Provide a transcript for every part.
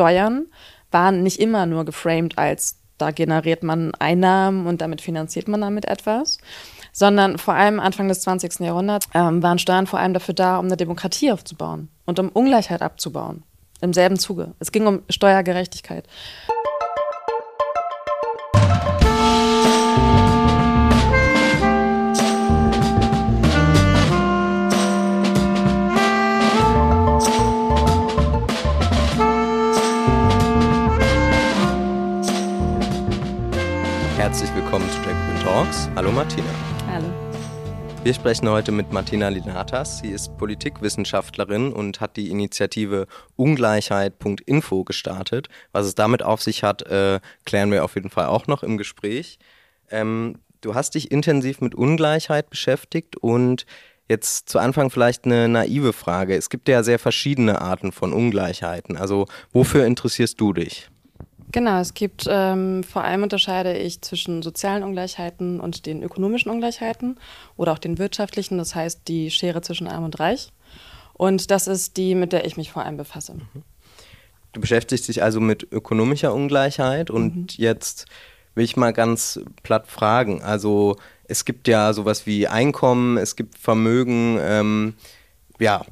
Steuern waren nicht immer nur geframed als da generiert man Einnahmen und damit finanziert man damit etwas, sondern vor allem Anfang des 20. Jahrhunderts ähm, waren Steuern vor allem dafür da, um eine Demokratie aufzubauen und um Ungleichheit abzubauen. Im selben Zuge. Es ging um Steuergerechtigkeit. Herzlich willkommen zu Jacqueline Talks. Hallo Martina. Hallo. Wir sprechen heute mit Martina Linatas. Sie ist Politikwissenschaftlerin und hat die Initiative Ungleichheit.info gestartet. Was es damit auf sich hat, äh, klären wir auf jeden Fall auch noch im Gespräch. Ähm, du hast dich intensiv mit Ungleichheit beschäftigt und Jetzt zu Anfang vielleicht eine naive Frage. Es gibt ja sehr verschiedene Arten von Ungleichheiten. Also wofür interessierst du dich? Genau, es gibt ähm, vor allem unterscheide ich zwischen sozialen Ungleichheiten und den ökonomischen Ungleichheiten oder auch den wirtschaftlichen, das heißt die Schere zwischen Arm und Reich. Und das ist die, mit der ich mich vor allem befasse. Mhm. Du beschäftigst dich also mit ökonomischer Ungleichheit und mhm. jetzt will ich mal ganz platt fragen. Also es gibt ja sowas wie Einkommen, es gibt Vermögen, ähm, ja.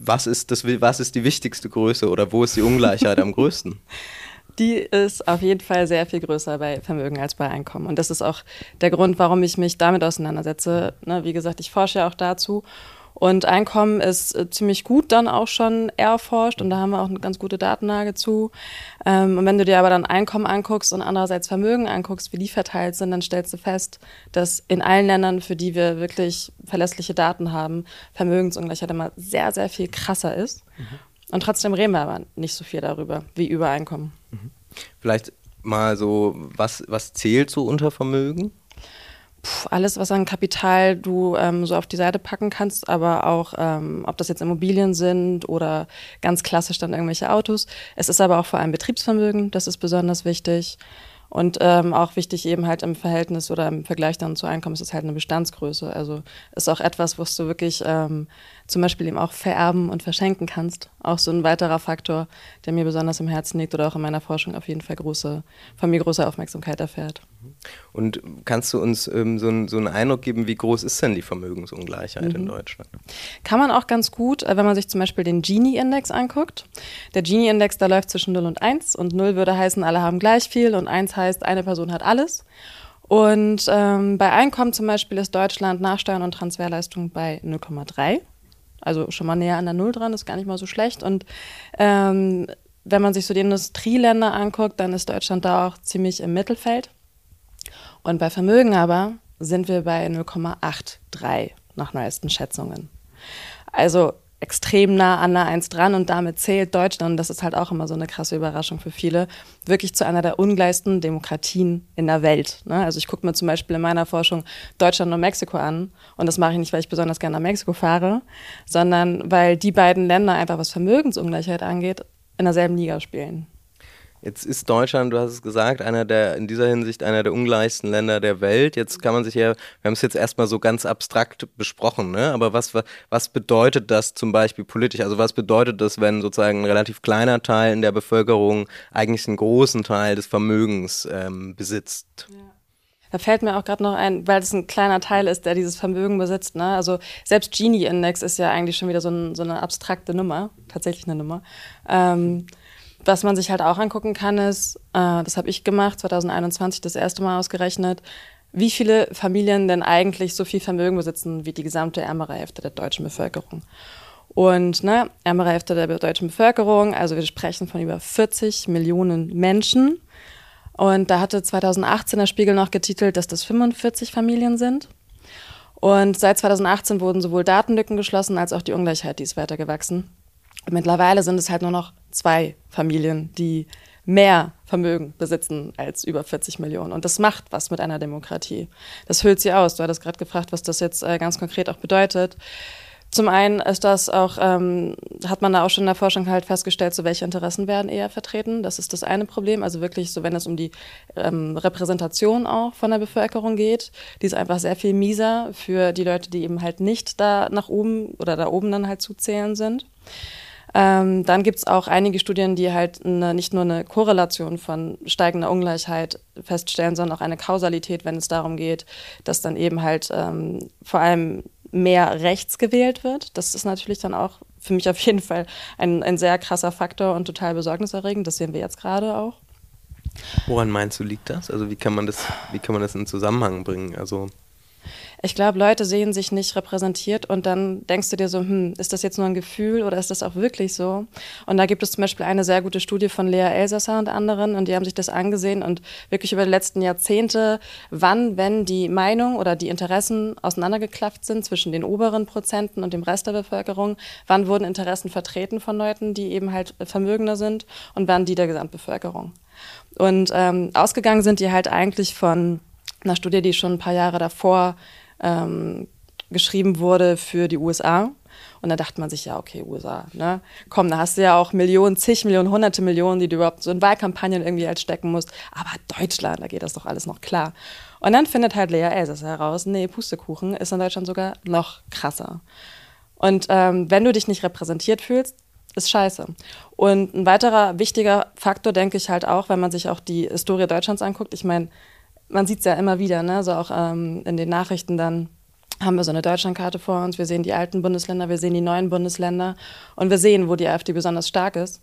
Was ist, das, was ist die wichtigste Größe oder wo ist die Ungleichheit am größten? Die ist auf jeden Fall sehr viel größer bei Vermögen als bei Einkommen. Und das ist auch der Grund, warum ich mich damit auseinandersetze. Ne, wie gesagt, ich forsche ja auch dazu. Und Einkommen ist äh, ziemlich gut dann auch schon erforscht und da haben wir auch eine ganz gute Datenlage zu. Ähm, und wenn du dir aber dann Einkommen anguckst und andererseits Vermögen anguckst, wie die verteilt sind, dann stellst du fest, dass in allen Ländern, für die wir wirklich verlässliche Daten haben, Vermögensungleichheit immer sehr, sehr viel krasser ist. Mhm. Und trotzdem reden wir aber nicht so viel darüber wie über Einkommen. Mhm. Vielleicht mal so, was, was zählt so unter Vermögen? Puh, alles, was an Kapital du ähm, so auf die Seite packen kannst, aber auch, ähm, ob das jetzt Immobilien sind oder ganz klassisch dann irgendwelche Autos. Es ist aber auch vor allem Betriebsvermögen, das ist besonders wichtig. Und ähm, auch wichtig eben halt im Verhältnis oder im Vergleich dann zu Einkommen ist es halt eine Bestandsgröße. Also ist auch etwas, was du wirklich ähm, zum Beispiel eben auch vererben und verschenken kannst. Auch so ein weiterer Faktor, der mir besonders im Herzen liegt oder auch in meiner Forschung auf jeden Fall große, von mir große Aufmerksamkeit erfährt. Und kannst du uns ähm, so, ein, so, einen Eindruck geben, wie groß ist denn die Vermögensungleichheit mhm. in Deutschland? Kann man auch ganz gut, äh, wenn man sich zum Beispiel den Gini-Index anguckt. Der Gini-Index, der läuft zwischen 0 und 1 und 0 würde heißen, alle haben gleich viel und 1 heißt, eine Person hat alles. Und ähm, bei Einkommen zum Beispiel ist Deutschland nach Steuern und Transferleistung bei 0,3. Also schon mal näher an der Null dran, ist gar nicht mal so schlecht. Und ähm, wenn man sich so die Industrieländer anguckt, dann ist Deutschland da auch ziemlich im Mittelfeld. Und bei Vermögen aber sind wir bei 0,83 nach neuesten Schätzungen. Also extrem nah an der 1 dran und damit zählt Deutschland, das ist halt auch immer so eine krasse Überraschung für viele, wirklich zu einer der ungleichsten Demokratien in der Welt. Ne? Also ich gucke mir zum Beispiel in meiner Forschung Deutschland und Mexiko an und das mache ich nicht, weil ich besonders gerne nach Mexiko fahre, sondern weil die beiden Länder einfach, was Vermögensungleichheit angeht, in derselben Liga spielen. Jetzt ist Deutschland, du hast es gesagt, einer der, in dieser Hinsicht einer der ungleichsten Länder der Welt. Jetzt kann man sich ja, wir haben es jetzt erstmal so ganz abstrakt besprochen, ne? aber was, was bedeutet das zum Beispiel politisch? Also was bedeutet das, wenn sozusagen ein relativ kleiner Teil in der Bevölkerung eigentlich einen großen Teil des Vermögens ähm, besitzt? Ja. Da fällt mir auch gerade noch ein, weil es ein kleiner Teil ist, der dieses Vermögen besitzt. Ne? Also selbst Gini-Index ist ja eigentlich schon wieder so, ein, so, eine abstrakte Nummer, tatsächlich eine Nummer. Ähm, was man sich halt auch angucken kann, ist, äh, das habe ich gemacht, 2021 das erste Mal ausgerechnet, wie viele Familien denn eigentlich so viel Vermögen besitzen wie die gesamte ärmere Hälfte der deutschen Bevölkerung. Und ne, ärmere Hälfte der deutschen Bevölkerung, also wir sprechen von über 40 Millionen Menschen. Und da hatte 2018 der Spiegel noch getitelt, dass das 45 Familien sind. Und seit 2018 wurden sowohl Datenlücken geschlossen als auch die Ungleichheit, die ist weiter gewachsen. Mittlerweile sind es halt nur noch zwei Familien, die mehr Vermögen besitzen als über 40 Millionen. Und das macht was mit einer Demokratie. Das hüllt sie aus. Du hattest gerade gefragt, was das jetzt äh, ganz konkret auch bedeutet. Zum einen ist das auch, ähm, hat man da auch schon in der Forschung halt festgestellt, so welche Interessen werden eher vertreten. Das ist das eine Problem. Also wirklich so, wenn es um die ähm, Repräsentation auch von der Bevölkerung geht, die ist einfach sehr viel mieser für die Leute, die eben halt nicht da nach oben oder da oben dann halt zu zählen sind. Ähm, dann gibt es auch einige Studien, die halt eine, nicht nur eine Korrelation von steigender Ungleichheit feststellen, sondern auch eine Kausalität, wenn es darum geht, dass dann eben halt ähm, vor allem mehr rechts gewählt wird. Das ist natürlich dann auch für mich auf jeden Fall ein, ein sehr krasser Faktor und total besorgniserregend. Das sehen wir jetzt gerade auch. Woran meinst du, liegt das? Also wie kann man das, wie kann man das in Zusammenhang bringen? Also ich glaube, Leute sehen sich nicht repräsentiert und dann denkst du dir so, hm, ist das jetzt nur ein Gefühl oder ist das auch wirklich so? Und da gibt es zum Beispiel eine sehr gute Studie von Lea Elsasser und anderen und die haben sich das angesehen und wirklich über die letzten Jahrzehnte, wann, wenn die Meinung oder die Interessen auseinandergeklafft sind zwischen den oberen Prozenten und dem Rest der Bevölkerung, wann wurden Interessen vertreten von Leuten, die eben halt vermögender sind und wann die der Gesamtbevölkerung. Und ähm, ausgegangen sind die halt eigentlich von einer Studie, die schon ein paar Jahre davor ähm, geschrieben wurde für die USA. Und da dachte man sich, ja, okay, USA, ne? Komm, da hast du ja auch Millionen, zig Millionen, hunderte Millionen, die du überhaupt so in Wahlkampagnen irgendwie halt stecken musst. Aber Deutschland, da geht das doch alles noch klar. Und dann findet halt Lea Elsass heraus, nee, Pustekuchen ist in Deutschland sogar noch krasser. Und ähm, wenn du dich nicht repräsentiert fühlst, ist scheiße. Und ein weiterer wichtiger Faktor, denke ich halt auch, wenn man sich auch die Historie Deutschlands anguckt, ich meine, man sieht es ja immer wieder, ne? so auch ähm, in den Nachrichten dann haben wir so eine Deutschlandkarte vor uns, wir sehen die alten Bundesländer, wir sehen die neuen Bundesländer und wir sehen, wo die AfD besonders stark ist.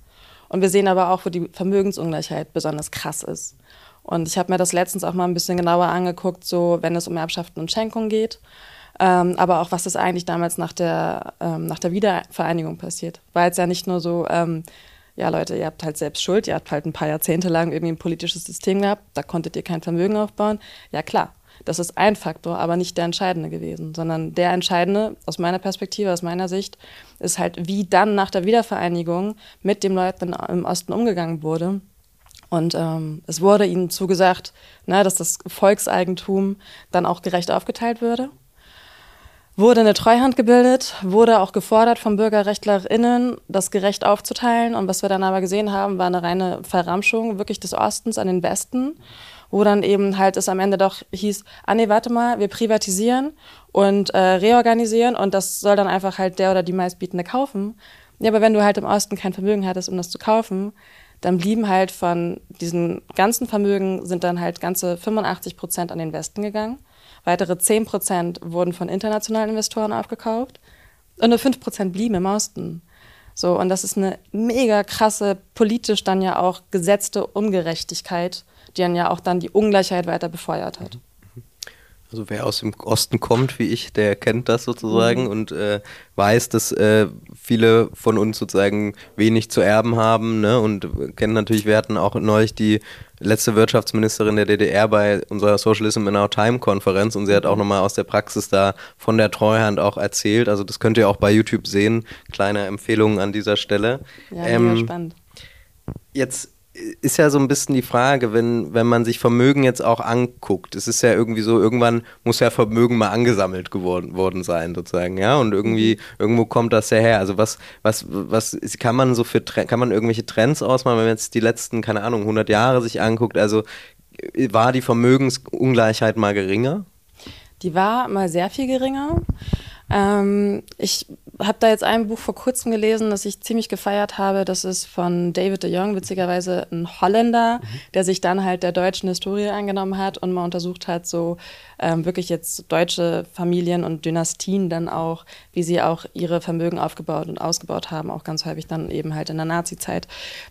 Und wir sehen aber auch, wo die Vermögensungleichheit besonders krass ist. Und ich habe mir das letztens auch mal ein bisschen genauer angeguckt, so wenn es um Erbschaften und Schenkungen geht. Ähm, aber auch, was ist eigentlich damals nach der, ähm, nach der Wiedervereinigung passiert. War jetzt ja nicht nur so, ähm, ja Leute, ihr habt halt selbst Schuld, ihr habt halt ein paar Jahrzehnte lang irgendwie ein politisches System gehabt, da konntet ihr kein Vermögen aufbauen. Ja klar, das ist ein Faktor, aber nicht der entscheidende gewesen, sondern der entscheidende, aus meiner Perspektive, aus meiner Sicht, ist halt, wie dann nach der Wiedervereinigung mit den Leuten im Osten umgegangen wurde. Und ähm, es wurde ihnen zugesagt, ne, dass das Volkseigentum dann auch gerecht aufgeteilt würde wurde eine Treuhand gebildet, wurde auch gefordert von BürgerrechtlerInnen, das gerecht aufzuteilen. Und was wir dann aber gesehen haben, war eine reine Verramschung wirklich des Ostens an den Westen, wo dann eben halt es am Ende doch hieß, ah nee, warte mal, wir privatisieren und äh, reorganisieren und das soll dann einfach halt der oder die meistbietende kaufen. Ja, aber wenn du halt im Osten kein Vermögen hattest, um das zu kaufen, dann blieben halt von diesen ganzen Vermögen sind dann halt ganze 85 Prozent an den Westen gegangen. Weitere 10 Prozent wurden von internationalen Investoren aufgekauft und nur 5 Prozent blieben im Osten. So, und das ist eine mega krasse, politisch dann ja auch gesetzte Ungerechtigkeit, die dann ja auch dann die Ungleichheit weiter befeuert hat. Also wer aus dem Osten kommt, wie ich, der kennt das sozusagen mhm. und äh, weiß, dass äh, viele von uns sozusagen wenig zu erben haben ne? und kennen natürlich, wir hatten auch neulich die letzte Wirtschaftsministerin der DDR bei unserer Socialism in Our Time Konferenz und sie hat auch nochmal aus der Praxis da von der Treuhand auch erzählt. Also das könnt ihr auch bei YouTube sehen. Kleine Empfehlungen an dieser Stelle. Ja, ähm, spannend. Jetzt ist ja so ein bisschen die Frage, wenn, wenn man sich Vermögen jetzt auch anguckt. Es ist ja irgendwie so, irgendwann muss ja Vermögen mal angesammelt geworden worden sein, sozusagen, ja. Und irgendwie, mhm. irgendwo kommt das ja her. Also was, was, was kann man so für kann man irgendwelche Trends ausmachen, wenn man jetzt die letzten, keine Ahnung, 100 Jahre sich anguckt? Also war die Vermögensungleichheit mal geringer? Die war mal sehr viel geringer. Ähm, ich habe da jetzt ein Buch vor kurzem gelesen, das ich ziemlich gefeiert habe. Das ist von David de Jong, witzigerweise ein Holländer, mhm. der sich dann halt der deutschen Historie angenommen hat und mal untersucht hat, so ähm, wirklich jetzt deutsche Familien und Dynastien dann auch, wie sie auch ihre Vermögen aufgebaut und ausgebaut haben, auch ganz häufig dann eben halt in der Nazi-Zeit.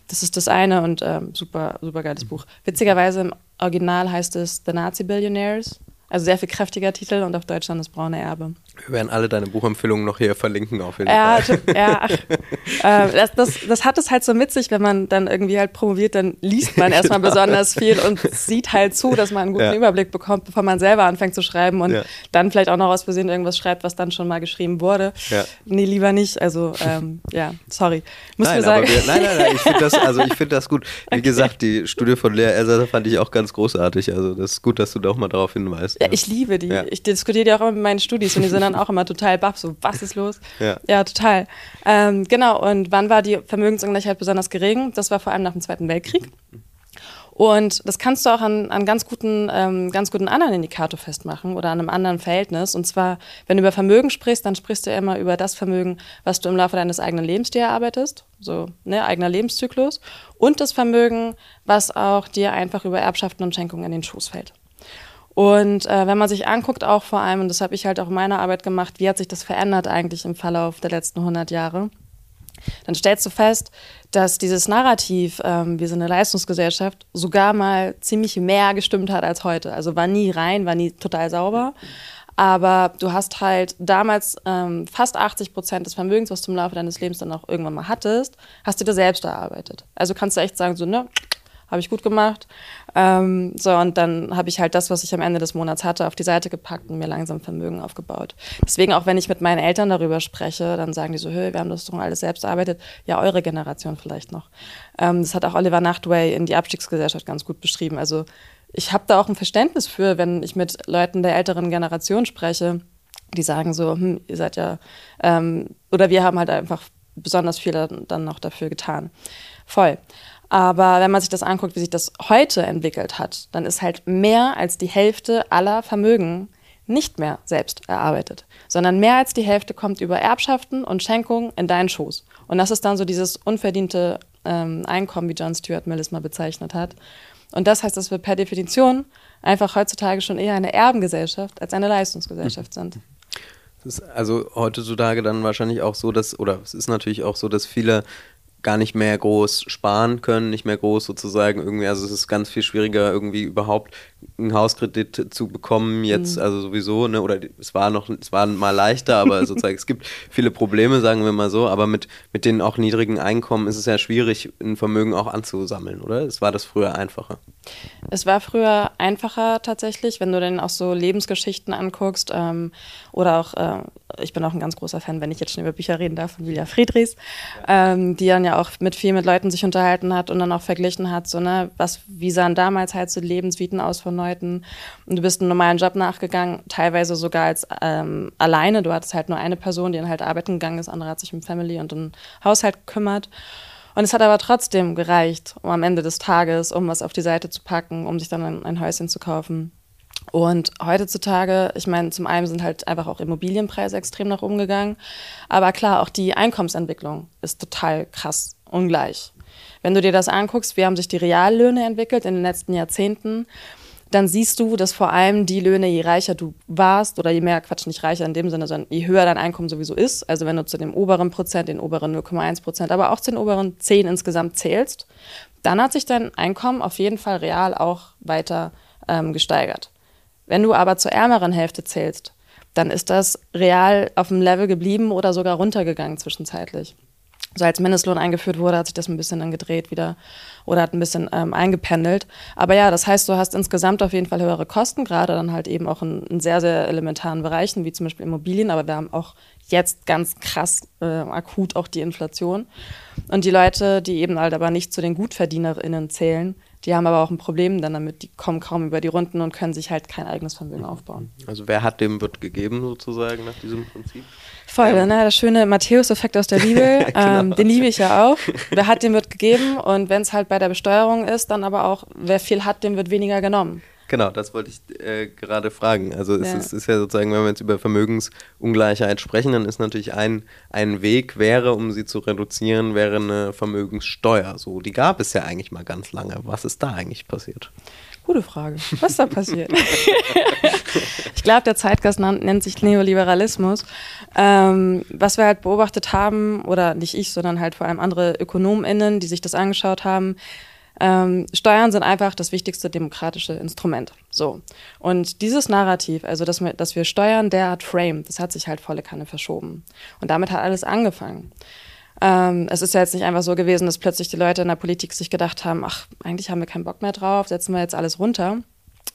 Das ist das eine und ähm, super, super geiles mhm. Buch. Witzigerweise im Original heißt es The Nazi Billionaires. Also sehr viel kräftiger Titel und auf Deutsch dann das braune Erbe. Wir werden alle deine Buchempfehlungen noch hier verlinken auf jeden ja, Fall. Ja, ach, äh, das, das, das, hat es halt so mit sich, wenn man dann irgendwie halt promoviert, dann liest man erstmal genau. besonders viel und sieht halt zu, dass man einen guten ja. Überblick bekommt, bevor man selber anfängt zu schreiben und ja. dann vielleicht auch noch aus Versehen irgendwas schreibt, was dann schon mal geschrieben wurde. Ja. Nee, lieber nicht. Also ähm, ja, sorry. Muss nein, sagen. Wir, nein, nein, nein, ich finde das, also ich das gut. Wie okay. gesagt, die Studie von Lea Elser fand ich auch ganz großartig. Also das ist gut, dass du da auch mal darauf hinweist. Ja, ich liebe die. Ich diskutiere die auch immer mit meinen Studis und die sind dann auch immer total baff, so was ist los? Ja, ja total. Ähm, genau, und wann war die Vermögensungleichheit besonders gering? Das war vor allem nach dem Zweiten Weltkrieg. Und das kannst du auch an, an ganz, guten, ähm, ganz guten anderen Indikator festmachen oder an einem anderen Verhältnis. Und zwar, wenn du über Vermögen sprichst, dann sprichst du ja immer über das Vermögen, was du im Laufe deines eigenen Lebens dir erarbeitest, so ne, eigener Lebenszyklus, und das Vermögen, was auch dir einfach über Erbschaften und Schenkungen in den Schoß fällt. Und äh, wenn man sich anguckt, auch vor allem, und das habe ich halt auch in meiner Arbeit gemacht, wie hat sich das verändert eigentlich im Verlauf der letzten 100 Jahre, dann stellst du fest, dass dieses Narrativ, ähm, wir sind eine Leistungsgesellschaft, sogar mal ziemlich mehr gestimmt hat als heute. Also war nie rein, war nie total sauber. Aber du hast halt damals ähm, fast 80 Prozent des Vermögens, was du im Laufe deines Lebens dann auch irgendwann mal hattest, hast du dir selbst erarbeitet. Also kannst du echt sagen, so, ne, habe ich gut gemacht. Ähm, so, und dann habe ich halt das, was ich am Ende des Monats hatte, auf die Seite gepackt und mir langsam Vermögen aufgebaut. Deswegen, auch wenn ich mit meinen Eltern darüber spreche, dann sagen die so, hey, wir haben das doch alles selbst erarbeitet. Ja, eure Generation vielleicht noch. Ähm, das hat auch Oliver Nachtwey in die Abstiegsgesellschaft ganz gut beschrieben. Also ich habe da auch ein Verständnis für, wenn ich mit Leuten der älteren Generation spreche, die sagen so, hm, ihr seid ja, ähm, oder wir haben halt einfach besonders viel dann noch dafür getan. Voll. Aber wenn man sich das anguckt, wie sich das heute entwickelt hat, dann ist halt mehr als die Hälfte aller Vermögen nicht mehr selbst erarbeitet, sondern mehr als die Hälfte kommt über Erbschaften und Schenkungen in deinen Schoß. Und das ist dann so dieses unverdiente ähm, Einkommen, wie John Stuart Mill es mal bezeichnet hat. Und das heißt, dass wir per Definition einfach heutzutage schon eher eine Erbengesellschaft als eine Leistungsgesellschaft sind. Das ist also heutzutage dann wahrscheinlich auch so, dass, oder es ist natürlich auch so, dass viele gar nicht mehr groß sparen können, nicht mehr groß sozusagen irgendwie, also es ist ganz viel schwieriger irgendwie überhaupt einen Hauskredit zu bekommen jetzt, mhm. also sowieso, ne, oder es war noch, es war mal leichter, aber sozusagen es gibt viele Probleme, sagen wir mal so, aber mit, mit den auch niedrigen Einkommen ist es ja schwierig, ein Vermögen auch anzusammeln, oder? Es war das früher einfacher. Es war früher einfacher tatsächlich, wenn du dann auch so Lebensgeschichten anguckst ähm, oder auch, äh, ich bin auch ein ganz großer Fan, wenn ich jetzt schon über Bücher reden darf, von Julia Friedrichs, ähm, die dann ja auch mit viel mit Leuten sich unterhalten hat und dann auch verglichen hat, so, ne, was, wie sahen damals halt so Lebensviten aus von Leuten? Und du bist einem normalen Job nachgegangen, teilweise sogar als ähm, alleine, du hattest halt nur eine Person, die dann halt arbeiten gegangen ist, andere hat sich um Family und um Haushalt gekümmert. Und es hat aber trotzdem gereicht, um am Ende des Tages, um was auf die Seite zu packen, um sich dann ein Häuschen zu kaufen. Und heutzutage, ich meine, zum einen sind halt einfach auch Immobilienpreise extrem nach oben gegangen. Aber klar, auch die Einkommensentwicklung ist total krass ungleich. Wenn du dir das anguckst, wie haben sich die Reallöhne entwickelt in den letzten Jahrzehnten, dann siehst du, dass vor allem die Löhne, je reicher du warst, oder je mehr, Quatsch, nicht reicher in dem Sinne, sondern je höher dein Einkommen sowieso ist, also wenn du zu dem oberen Prozent, den oberen 0,1 Prozent, aber auch zu den oberen 10 insgesamt zählst, dann hat sich dein Einkommen auf jeden Fall real auch weiter ähm, gesteigert. Wenn du aber zur ärmeren Hälfte zählst, dann ist das real auf dem Level geblieben oder sogar runtergegangen zwischenzeitlich so als Mindestlohn eingeführt wurde, hat sich das ein bisschen dann gedreht wieder oder hat ein bisschen ähm, eingependelt. Aber ja, das heißt, du hast insgesamt auf jeden Fall höhere Kosten, gerade dann halt eben auch in, in sehr, sehr elementaren Bereichen, wie zum Beispiel Immobilien, aber wir haben auch jetzt ganz krass äh, akut auch die Inflation. Und die Leute, die eben halt aber nicht zu den GutverdienerInnen zählen, die haben aber auch ein Problem dann damit, die kommen kaum über die Runden und können sich halt kein eigenes Vermögen aufbauen. Also wer hat dem wird gegeben sozusagen nach diesem Prinzip? Voll, ja. ne? Der schöne Matthäus-Effekt aus der Bibel, genau. ähm, den liebe ich ja auch. Wer hat, dem wird gegeben und wenn es halt bei der Besteuerung ist, dann aber auch, wer viel hat, dem wird weniger genommen. Genau, das wollte ich äh, gerade fragen. Also es, ja. Ist, ist, ja sozusagen, wenn wir jetzt über Vermögensungleichheit sprechen, dann ist natürlich ein, ein Weg wäre, um sie zu reduzieren, wäre eine Vermögenssteuer. So, die gab es ja eigentlich mal ganz lange. Was ist da eigentlich passiert? Gute Frage. Was ist da passiert? ich glaube, der Zeitgeist nennt sich Neoliberalismus. Ähm, was wir halt beobachtet haben, oder nicht ich, sondern halt vor allem andere ÖkonomInnen, die sich das angeschaut haben, ähm, Steuern sind einfach das wichtigste demokratische Instrument. So. Und dieses Narrativ, also dass wir, dass wir Steuern derart frame, das hat sich halt volle Kanne verschoben. Und damit hat alles angefangen. Ähm, es ist ja jetzt nicht einfach so gewesen, dass plötzlich die Leute in der Politik sich gedacht haben, ach, eigentlich haben wir keinen Bock mehr drauf, setzen wir jetzt alles runter.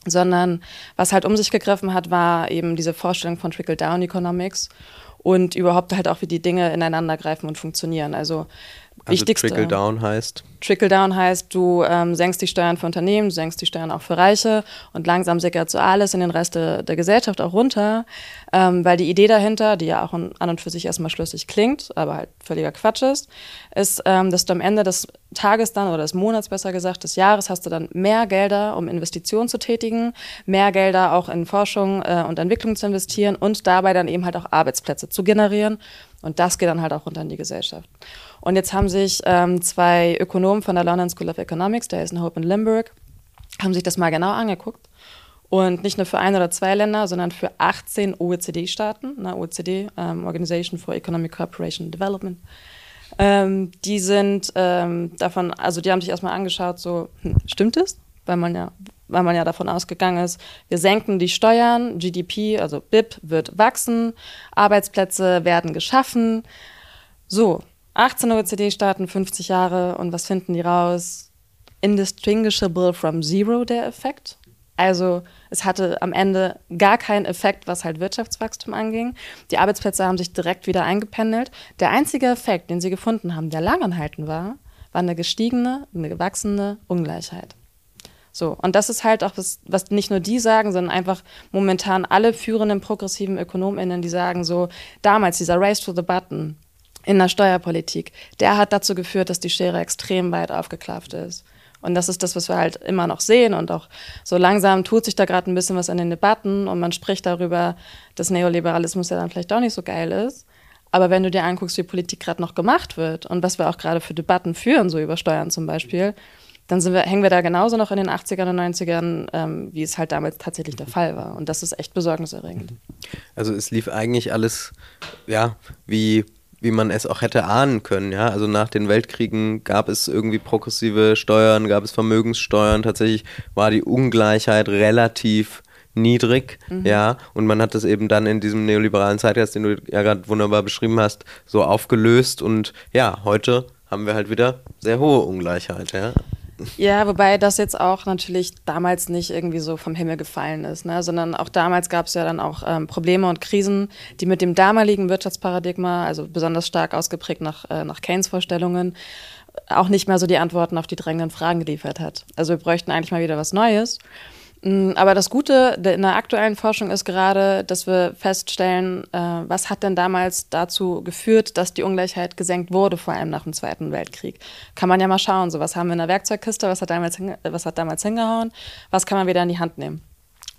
Sondern was halt um sich gegriffen hat, war eben diese Vorstellung von Trickle-Down-Economics und überhaupt halt auch, wie die Dinge ineinander greifen und funktionieren. Also also wichtigste. Trickle-Down heißt? Trickle-Down heißt, du ähm, senkst die Steuern für Unternehmen, du senkst die Steuern auch für Reiche und langsam sickert so alles in den Rest de, der Gesellschaft auch runter, ähm, weil die Idee dahinter, die ja auch an und für sich erstmal schlüssig klingt, aber halt völliger Quatsch ist, ist, ähm, dass du am Ende des Tages dann oder des Monats besser gesagt, des Jahres hast du dann mehr Gelder, um Investitionen zu tätigen, mehr Gelder auch in Forschung äh, und Entwicklung zu investieren und dabei dann eben halt auch Arbeitsplätze zu generieren und das geht dann halt auch runter in die Gesellschaft. Und jetzt haben sich ähm, zwei Ökonomen von der London School of Economics, der ist in Hope in Limburg, haben sich das mal genau angeguckt. Und nicht nur für ein oder zwei Länder, sondern für 18 OECD-Staaten, ne, OECD, ähm, Organization for Economic Cooperation and Development. Ähm, die sind ähm, davon, also die haben sich erstmal angeschaut, so, hm, stimmt es? Weil man ja weil man ja davon ausgegangen ist, wir senken die Steuern, GDP, also BIP, wird wachsen, Arbeitsplätze werden geschaffen. So, 18 OECD-Staaten, 50 Jahre und was finden die raus? Indistinguishable from zero der Effekt. Also es hatte am Ende gar keinen Effekt, was halt Wirtschaftswachstum anging. Die Arbeitsplätze haben sich direkt wieder eingependelt. Der einzige Effekt, den sie gefunden haben, der langanhaltend war, war eine gestiegene, eine gewachsene Ungleichheit. So, und das ist halt auch was, was nicht nur die sagen, sondern einfach momentan alle führenden progressiven ÖkonomInnen, die sagen so, damals dieser Race to the Button in der Steuerpolitik, der hat dazu geführt, dass die Schere extrem weit aufgeklafft ist. Und das ist das, was wir halt immer noch sehen. Und auch so langsam tut sich da gerade ein bisschen was an den Debatten und man spricht darüber, dass Neoliberalismus ja dann vielleicht auch nicht so geil ist. Aber wenn du dir anguckst, wie Politik gerade noch gemacht wird und was wir auch gerade für Debatten führen, so über Steuern zum Beispiel, dann wir, hängen wir da genauso noch in den 80ern und 90ern, ähm, wie es halt damals tatsächlich der Fall war. Und das ist echt besorgniserregend. Also es lief eigentlich alles, ja, wie wie man es auch hätte ahnen können, ja. Also nach den Weltkriegen gab es irgendwie progressive Steuern, gab es Vermögenssteuern. Tatsächlich war die Ungleichheit relativ niedrig, mhm. ja, und man hat das eben dann in diesem neoliberalen Zeitgeist, den du ja gerade wunderbar beschrieben hast, so aufgelöst und ja, heute haben wir halt wieder sehr hohe Ungleichheit, ja. Ja, wobei das jetzt auch natürlich damals nicht irgendwie so vom Himmel gefallen ist, ne? sondern auch damals gab es ja dann auch ähm, Probleme und Krisen, die mit dem damaligen Wirtschaftsparadigma, also besonders stark ausgeprägt nach, äh, nach Keynes Vorstellungen, auch nicht mehr so die Antworten auf die drängenden Fragen geliefert hat. Also wir bräuchten eigentlich mal wieder was Neues. Mm, aber das Gute in der aktuellen Forschung ist gerade, dass wir feststellen, äh, was hat denn damals dazu geführt, dass die Ungleichheit gesenkt wurde, vor allem nach dem Zweiten Weltkrieg. Kann man ja mal schauen, so was haben wir in der Werkzeugkiste, was hat damals, was hat damals hingehauen, was kann man wieder in die Hand nehmen.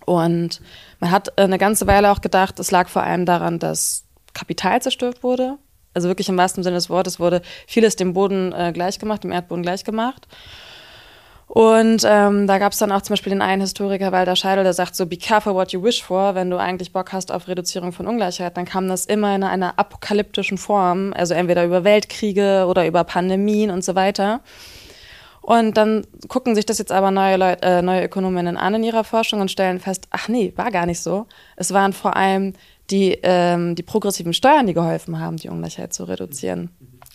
Und man hat eine ganze Weile auch gedacht, es lag vor allem daran, dass Kapital zerstört wurde. Also wirklich im wahrsten Sinne des Wortes wurde vieles dem Boden äh, gleichgemacht, dem Erdboden gleichgemacht. Und ähm, da gab es dann auch zum Beispiel den einen Historiker, Walter Scheidel, der sagt so, be careful what you wish for, wenn du eigentlich Bock hast auf Reduzierung von Ungleichheit, dann kam das immer in einer apokalyptischen Form, also entweder über Weltkriege oder über Pandemien und so weiter. Und dann gucken sich das jetzt aber neue, Leute, äh, neue Ökonominnen an in ihrer Forschung und stellen fest, ach nee, war gar nicht so. Es waren vor allem die, ähm, die progressiven Steuern, die geholfen haben, die Ungleichheit zu reduzieren.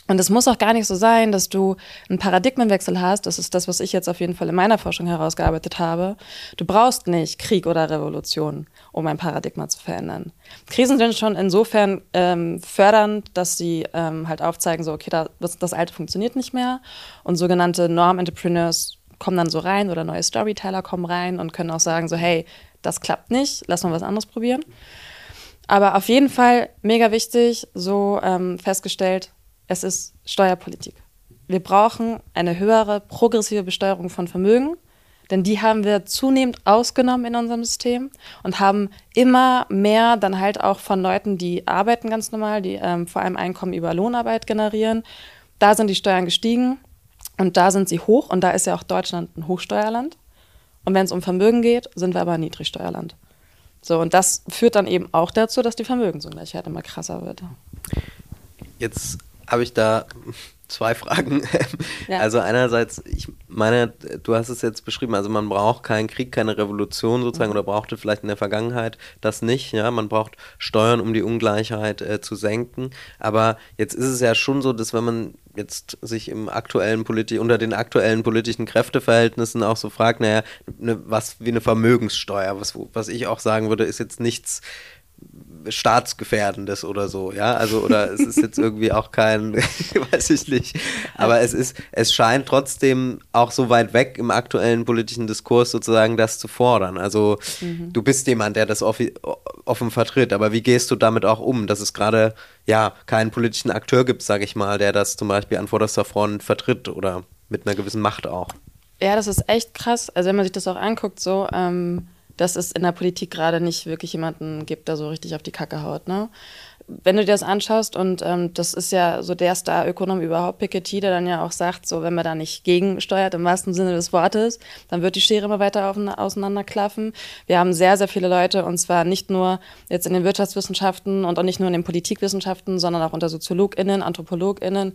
Und es muss auch gar nicht so sein, dass du einen Paradigmenwechsel hast. Das ist das, was ich jetzt auf jeden Fall in meiner Forschung herausgearbeitet habe. Du brauchst nicht Krieg oder Revolution, um ein Paradigma zu verändern. Krisen sind schon insofern ähm, fördernd, dass sie ähm, halt aufzeigen, so, okay, da, das, das Alte funktioniert nicht mehr. Und sogenannte Norm-Entrepreneurs kommen dann so rein oder neue Storyteller kommen rein und können auch sagen, so, hey, das klappt nicht, lass mal was anderes probieren. Aber auf jeden Fall mega wichtig, so ähm, festgestellt, es ist Steuerpolitik. Wir brauchen eine höhere progressive Besteuerung von Vermögen, denn die haben wir zunehmend ausgenommen in unserem System und haben immer mehr dann halt auch von Leuten, die arbeiten ganz normal, die ähm, vor allem Einkommen über Lohnarbeit generieren. Da sind die Steuern gestiegen und da sind sie hoch und da ist ja auch Deutschland ein Hochsteuerland. Und wenn es um Vermögen geht, sind wir aber ein Niedrigsteuerland. So, und das führt dann eben auch dazu, dass die Vermögensungleichheit immer krasser wird. Jetzt habe ich da zwei Fragen. Ja. Also einerseits, ich meine, du hast es jetzt beschrieben, also man braucht keinen Krieg, keine Revolution sozusagen mhm. oder brauchte vielleicht in der Vergangenheit das nicht. Ja, man braucht Steuern, um die Ungleichheit äh, zu senken. Aber jetzt ist es ja schon so, dass wenn man jetzt sich im aktuellen Politik unter den aktuellen politischen Kräfteverhältnissen auch so fragt, naja, ne, was wie eine Vermögenssteuer, was, was ich auch sagen würde, ist jetzt nichts staatsgefährdendes oder so, ja, also oder es ist jetzt irgendwie auch kein, weiß ich nicht, aber es ist, es scheint trotzdem auch so weit weg im aktuellen politischen Diskurs sozusagen das zu fordern. Also mhm. du bist jemand, der das offen vertritt, aber wie gehst du damit auch um, dass es gerade ja keinen politischen Akteur gibt, sage ich mal, der das zum Beispiel an vorderster Front vertritt oder mit einer gewissen Macht auch? Ja, das ist echt krass. Also wenn man sich das auch anguckt, so ähm dass es in der Politik gerade nicht wirklich jemanden gibt, der so richtig auf die Kacke haut. Ne? Wenn du dir das anschaust, und ähm, das ist ja so der Star-Ökonom überhaupt, Piketty, der dann ja auch sagt, so wenn man da nicht gegensteuert, im wahrsten Sinne des Wortes, dann wird die Schere immer weiter auseinanderklaffen. Wir haben sehr, sehr viele Leute, und zwar nicht nur jetzt in den Wirtschaftswissenschaften und auch nicht nur in den Politikwissenschaften, sondern auch unter SoziologInnen, AnthropologInnen,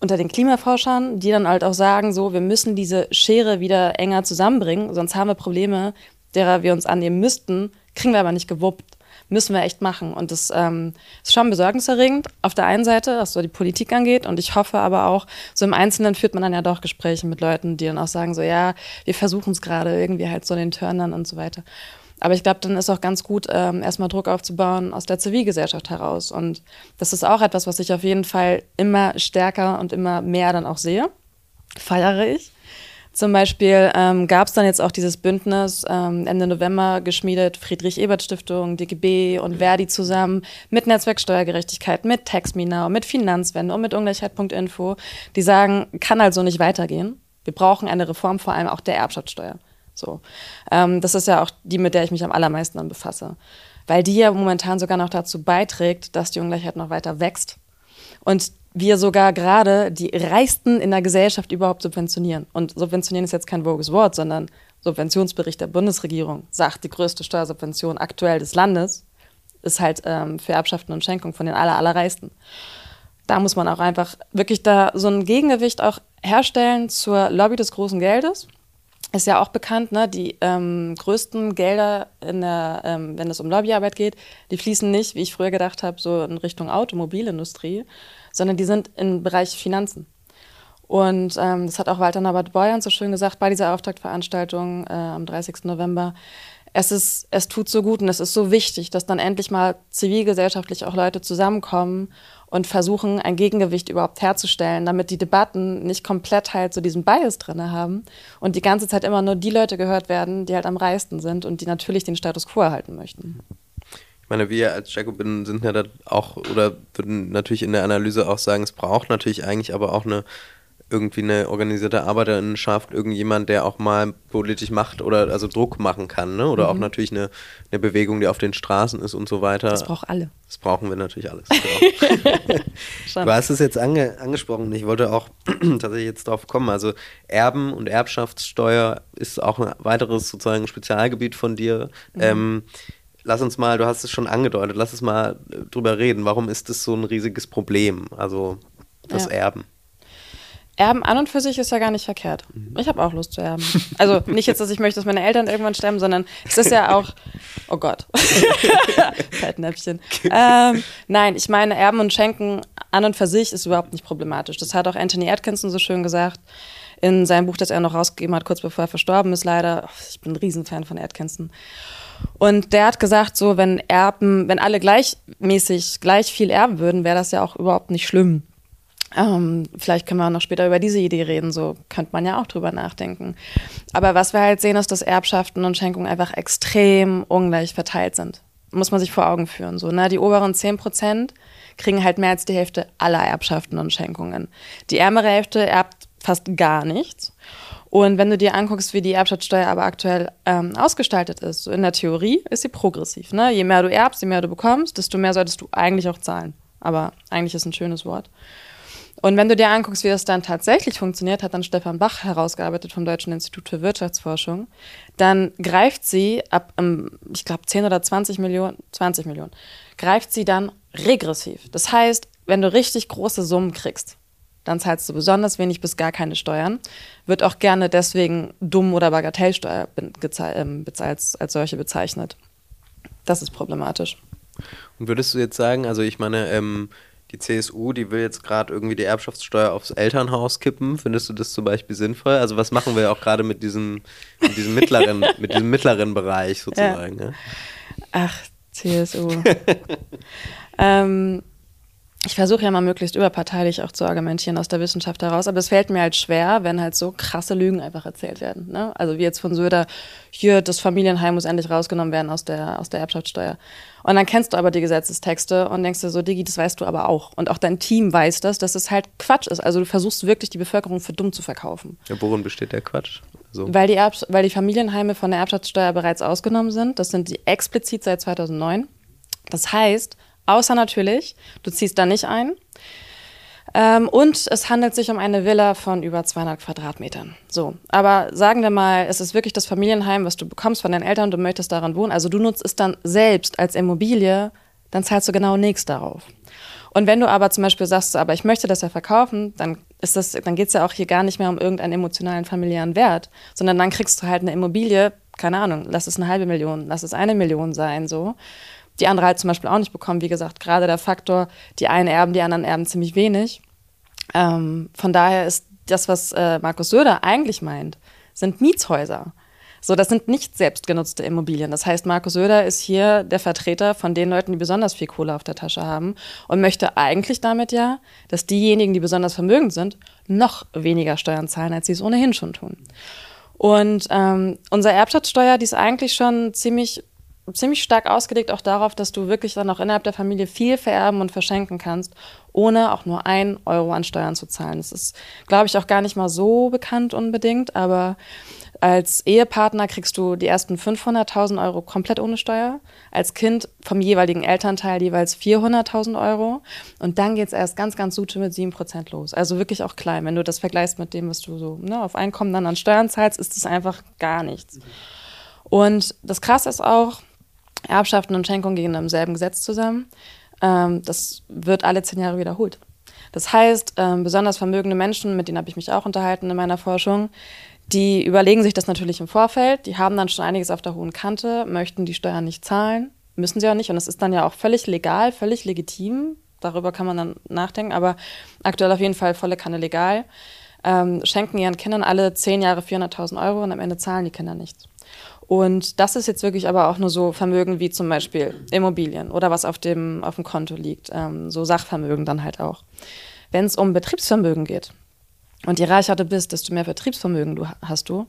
unter den Klimaforschern, die dann halt auch sagen, so, wir müssen diese Schere wieder enger zusammenbringen, sonst haben wir Probleme, derer wir uns annehmen müssten, kriegen wir aber nicht gewuppt. Müssen wir echt machen. Und das ähm, ist schon besorgniserregend auf der einen Seite, was so die Politik angeht. Und ich hoffe aber auch, so im Einzelnen führt man dann ja doch Gespräche mit Leuten, die dann auch sagen, so ja, wir versuchen es gerade irgendwie halt so den Turnern und so weiter. Aber ich glaube, dann ist auch ganz gut, ähm, erstmal Druck aufzubauen aus der Zivilgesellschaft heraus. Und das ist auch etwas, was ich auf jeden Fall immer stärker und immer mehr dann auch sehe. Feiere ich. Zum Beispiel ähm, gab es dann jetzt auch dieses Bündnis ähm, Ende November geschmiedet, Friedrich-Ebert-Stiftung, DGB und Verdi zusammen mit Netzwerk Steuergerechtigkeit, mit TaxMeNow, mit Finanzwende und mit Ungleichheit.info. Die sagen, kann also nicht weitergehen. Wir brauchen eine Reform, vor allem auch der Erbschaftssteuer. So. Ähm, das ist ja auch die, mit der ich mich am allermeisten dann befasse. Weil die ja momentan sogar noch dazu beiträgt, dass die Ungleichheit noch weiter wächst. Und wir sogar gerade die Reichsten in der Gesellschaft überhaupt subventionieren. Und subventionieren ist jetzt kein voges Wort, sondern Subventionsbericht der Bundesregierung sagt, die größte Steuersubvention aktuell des Landes ist halt ähm, für Erbschaften und Schenkungen von den aller, allerreichsten. Da muss man auch einfach wirklich da so ein Gegengewicht auch herstellen zur Lobby des großen Geldes. Ist ja auch bekannt, ne? die ähm, größten Gelder, in der, ähm, wenn es um Lobbyarbeit geht, die fließen nicht, wie ich früher gedacht habe, so in Richtung Automobilindustrie, sondern die sind im Bereich Finanzen. Und ähm, das hat auch Walter Norbert Beuern so schön gesagt bei dieser Auftaktveranstaltung äh, am 30. November. Es, ist, es tut so gut und es ist so wichtig, dass dann endlich mal zivilgesellschaftlich auch Leute zusammenkommen und versuchen, ein Gegengewicht überhaupt herzustellen, damit die Debatten nicht komplett halt so diesen Bias drin haben und die ganze Zeit immer nur die Leute gehört werden, die halt am reichsten sind und die natürlich den Status quo erhalten möchten. Meine, wir als Jacobin sind ja da auch oder würden natürlich in der Analyse auch sagen, es braucht natürlich eigentlich aber auch eine irgendwie eine organisierte Arbeiterinnenschaft, irgendjemand, der auch mal politisch macht oder also Druck machen kann, ne? Oder mhm. auch natürlich eine, eine Bewegung, die auf den Straßen ist und so weiter. Das braucht alle. Das brauchen wir natürlich alles. Genau. du hast es jetzt ange angesprochen und ich wollte auch tatsächlich jetzt drauf kommen. Also Erben und Erbschaftssteuer ist auch ein weiteres sozusagen Spezialgebiet von dir. Mhm. Ähm, lass uns mal, du hast es schon angedeutet, lass uns mal drüber reden. Warum ist das so ein riesiges Problem? Also das ja. Erben. Erben an und für sich ist ja gar nicht verkehrt. Mhm. Ich habe auch Lust zu erben. Also nicht jetzt, dass ich möchte, dass meine Eltern irgendwann sterben, sondern es ist ja auch, oh Gott, Fettnäpfchen. Ähm, nein, ich meine, Erben und Schenken an und für sich ist überhaupt nicht problematisch. Das hat auch Anthony Atkinson so schön gesagt in seinem Buch, das er noch rausgegeben hat, kurz bevor er verstorben ist, leider. Ich bin ein Riesenfan von Atkinson. Und der hat gesagt, so, wenn Erben, wenn alle gleichmäßig gleich viel erben würden, wäre das ja auch überhaupt nicht schlimm. Ähm, vielleicht können wir auch noch später über diese Idee reden, so könnte man ja auch drüber nachdenken. Aber was wir halt sehen, ist, dass Erbschaften und Schenkungen einfach extrem ungleich verteilt sind. Muss man sich vor Augen führen. So, ne? Die oberen 10 Prozent kriegen halt mehr als die Hälfte aller Erbschaften und Schenkungen. Die ärmere Hälfte erbt fast gar nichts. Und wenn du dir anguckst, wie die Erbschaftssteuer aber aktuell ähm, ausgestaltet ist, so in der Theorie ist sie progressiv. Ne? Je mehr du erbst, je mehr du bekommst, desto mehr solltest du eigentlich auch zahlen. Aber eigentlich ist ein schönes Wort. Und wenn du dir anguckst, wie das dann tatsächlich funktioniert, hat dann Stefan Bach herausgearbeitet vom Deutschen Institut für Wirtschaftsforschung, dann greift sie ab, ähm, ich glaube, 10 oder 20 Millionen, 20 Millionen, greift sie dann regressiv. Das heißt, wenn du richtig große Summen kriegst, dann zahlst du besonders wenig bis gar keine Steuern. Wird auch gerne deswegen Dumm- oder Bagatellsteuer ähm, als, als solche bezeichnet. Das ist problematisch. Und würdest du jetzt sagen, also ich meine, ähm, die CSU, die will jetzt gerade irgendwie die Erbschaftssteuer aufs Elternhaus kippen. Findest du das zum Beispiel sinnvoll? Also was machen wir auch gerade mit diesem, mit diesem mittleren, mit diesem mittleren Bereich sozusagen? Ja. Ach, CSU. ähm, ich versuche ja mal möglichst überparteilich auch zu argumentieren aus der Wissenschaft heraus, aber es fällt mir halt schwer, wenn halt so krasse Lügen einfach erzählt werden. Ne? Also wie jetzt von Söder, hier, das Familienheim muss endlich rausgenommen werden aus der, aus der Erbschaftssteuer. Und dann kennst du aber die Gesetzestexte und denkst dir so, Digi, das weißt du aber auch. Und auch dein Team weiß das, dass es halt Quatsch ist. Also du versuchst wirklich die Bevölkerung für dumm zu verkaufen. Ja, worin besteht der Quatsch? Also weil, die weil die Familienheime von der Erbschaftssteuer bereits ausgenommen sind. Das sind die explizit seit 2009. Das heißt, Außer natürlich, du ziehst da nicht ein. Ähm, und es handelt sich um eine Villa von über 200 Quadratmetern. So, aber sagen wir mal, es ist wirklich das Familienheim, was du bekommst von deinen Eltern, du möchtest daran wohnen. Also du nutzt es dann selbst als Immobilie, dann zahlst du genau nichts darauf. Und wenn du aber zum Beispiel sagst, aber ich möchte das ja verkaufen, dann ist das, dann geht es ja auch hier gar nicht mehr um irgendeinen emotionalen familiären Wert, sondern dann kriegst du halt eine Immobilie, keine Ahnung, lass es eine halbe Million, lass es eine Million sein, so die andere halt zum Beispiel auch nicht bekommen. Wie gesagt, gerade der Faktor, die einen erben, die anderen erben ziemlich wenig. Ähm, von daher ist das, was äh, Markus Söder eigentlich meint, sind Mietshäuser. So, das sind nicht selbstgenutzte Immobilien. Das heißt, Markus Söder ist hier der Vertreter von den Leuten, die besonders viel Kohle auf der Tasche haben und möchte eigentlich damit ja, dass diejenigen, die besonders vermögend sind, noch weniger Steuern zahlen, als sie es ohnehin schon tun. Und ähm, unsere Erbschaftssteuer, die ist eigentlich schon ziemlich ziemlich stark ausgelegt auch darauf, dass du wirklich dann auch innerhalb der Familie viel vererben und verschenken kannst, ohne auch nur ein Euro an Steuern zu zahlen. Das ist, glaube ich, auch gar nicht mal so bekannt unbedingt, aber als Ehepartner kriegst du die ersten 500.000 Euro komplett ohne Steuer. Als Kind vom jeweiligen Elternteil jeweils 400.000 Euro. Und dann geht es erst ganz, ganz sute mit 7% los. Also wirklich auch klein. Wenn du das vergleichst mit dem, was du so ne, auf Einkommen dann an Steuern zahlst, ist das einfach gar nichts. Und das Krasse ist auch, Erbschaften und Schenkungen gehen im selben Gesetz zusammen. Ähm, das wird alle zehn Jahre wiederholt. Das heißt, ähm, besonders vermögende Menschen, mit denen habe ich mich auch unterhalten in meiner Forschung, die überlegen sich das natürlich im Vorfeld, die haben dann schon einiges auf der hohen Kante, möchten die Steuern nicht zahlen, müssen sie auch nicht und es ist dann ja auch völlig legal, völlig legitim, darüber kann man dann nachdenken, aber aktuell auf jeden Fall volle Kanne legal, ähm, schenken ihren Kindern alle zehn Jahre 400.000 Euro und am Ende zahlen die Kinder nichts. Und das ist jetzt wirklich aber auch nur so Vermögen wie zum Beispiel Immobilien oder was auf dem, auf dem Konto liegt, ähm, so Sachvermögen dann halt auch. Wenn es um Betriebsvermögen geht und je reicher du bist, desto mehr Betriebsvermögen du, hast du,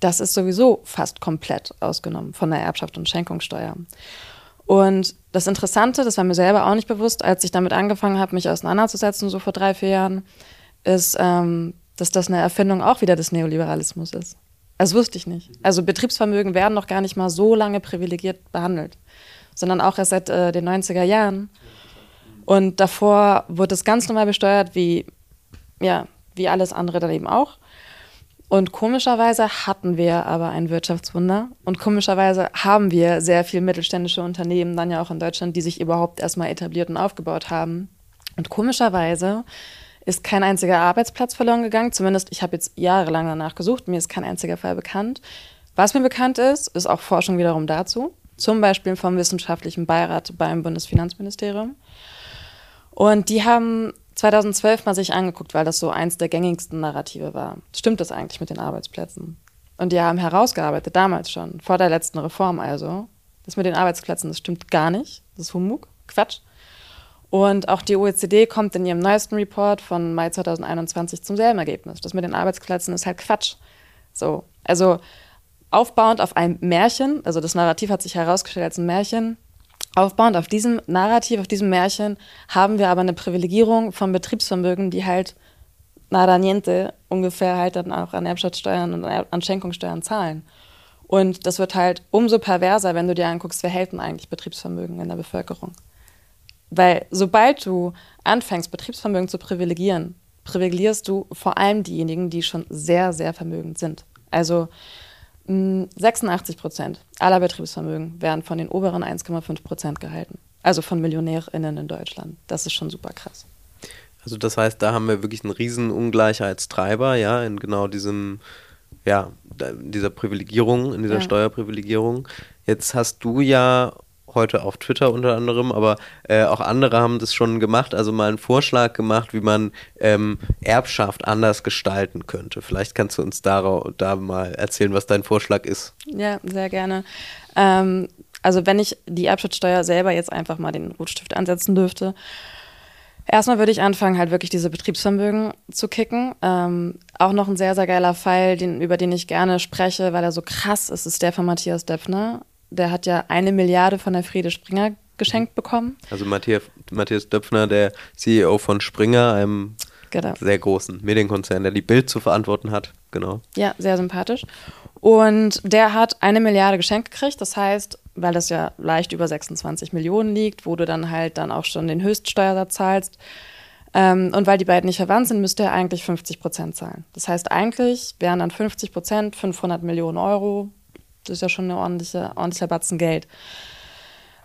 das ist sowieso fast komplett ausgenommen von der Erbschaft und Schenkungssteuer. Und das Interessante, das war mir selber auch nicht bewusst, als ich damit angefangen habe, mich auseinanderzusetzen, so vor drei, vier Jahren, ist, ähm, dass das eine Erfindung auch wieder des Neoliberalismus ist. Das wusste ich nicht. Also Betriebsvermögen werden noch gar nicht mal so lange privilegiert behandelt, sondern auch erst seit äh, den 90er Jahren. Und davor wurde es ganz normal besteuert, wie, ja, wie alles andere dann eben auch. Und komischerweise hatten wir aber ein Wirtschaftswunder. Und komischerweise haben wir sehr viele mittelständische Unternehmen dann ja auch in Deutschland, die sich überhaupt erstmal etabliert und aufgebaut haben. Und komischerweise ist kein einziger Arbeitsplatz verloren gegangen. Zumindest, ich habe jetzt jahrelang danach gesucht, mir ist kein einziger Fall bekannt. Was mir bekannt ist, ist auch Forschung wiederum dazu. Zum Beispiel vom Wissenschaftlichen Beirat beim Bundesfinanzministerium. Und die haben 2012 mal sich angeguckt, weil das so eins der gängigsten Narrative war. Stimmt das eigentlich mit den Arbeitsplätzen? Und die haben herausgearbeitet, damals schon, vor der letzten Reform also, das mit den Arbeitsplätzen, das stimmt gar nicht. Das ist Humbug, Quatsch. Und auch die OECD kommt in ihrem neuesten Report von Mai 2021 zum selben Ergebnis. Das mit den Arbeitsplätzen ist halt Quatsch. So, also aufbauend auf einem Märchen, also das Narrativ hat sich herausgestellt als ein Märchen. Aufbauend auf diesem Narrativ, auf diesem Märchen haben wir aber eine Privilegierung von Betriebsvermögen, die halt nada niente ungefähr halt dann auch an Erbschaftssteuern und an Schenkungssteuern zahlen. Und das wird halt umso perverser, wenn du dir anguckst, wer hält denn eigentlich Betriebsvermögen in der Bevölkerung. Weil sobald du anfängst, Betriebsvermögen zu privilegieren, privilegierst du vor allem diejenigen, die schon sehr, sehr vermögend sind. Also 86 mm, Prozent aller Betriebsvermögen werden von den oberen 1,5 Prozent gehalten. Also von MillionärInnen in Deutschland. Das ist schon super krass. Also das heißt, da haben wir wirklich einen riesen Ungleichheitstreiber, ja, in genau diesem, ja, dieser Privilegierung, in dieser ja. Steuerprivilegierung. Jetzt hast du ja heute auf Twitter unter anderem, aber äh, auch andere haben das schon gemacht, also mal einen Vorschlag gemacht, wie man ähm, Erbschaft anders gestalten könnte. Vielleicht kannst du uns da, da mal erzählen, was dein Vorschlag ist. Ja, sehr gerne. Ähm, Also wenn ich die Erbschaftssteuer selber jetzt einfach mal den Rotstift ansetzen dürfte, erstmal würde ich anfangen, halt wirklich diese Betriebsvermögen zu kicken. Ähm, auch noch ein sehr, sehr geiler Fall, den, über den ich gerne spreche, weil er so krass ist, ist der von Matthias Döpfner. Der hat ja eine Milliarde von der Friede Springer geschenkt bekommen. Also Matthias, Matthias Döpfner, der CEO von Springer, einem genau. sehr großen Medienkonzern, der die Bild zu verantworten hat. Genau. Ja, sehr sympathisch. Und der hat eine Milliarde geschenkt gekriegt. Das heißt, weil das ja leicht über 26 Millionen liegt, wo du dann halt dann auch schon den Höchststeuersatz zahlst. Ähm, und weil die beiden nicht verwandt sind, müsste er eigentlich 50 Prozent zahlen. Das heißt, eigentlich wären dann 50 Prozent 500 Millionen Euro. Das ist ja schon ein ordentliche, ordentlicher Batzen Geld.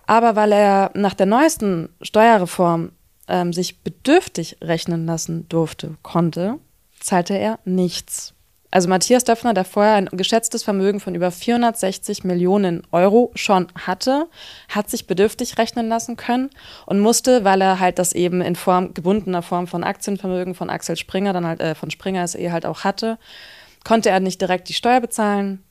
Aber weil er nach der neuesten Steuerreform ähm, sich bedürftig rechnen lassen durfte, konnte, zahlte er nichts. Also Matthias Döpfner, der vorher ein geschätztes Vermögen von über 460 Millionen Euro schon hatte, hat sich bedürftig rechnen lassen können und musste, weil er halt das eben in Form gebundener Form von Aktienvermögen von Axel Springer, dann halt äh, von Springer SE halt auch hatte, konnte er nicht direkt die Steuer bezahlen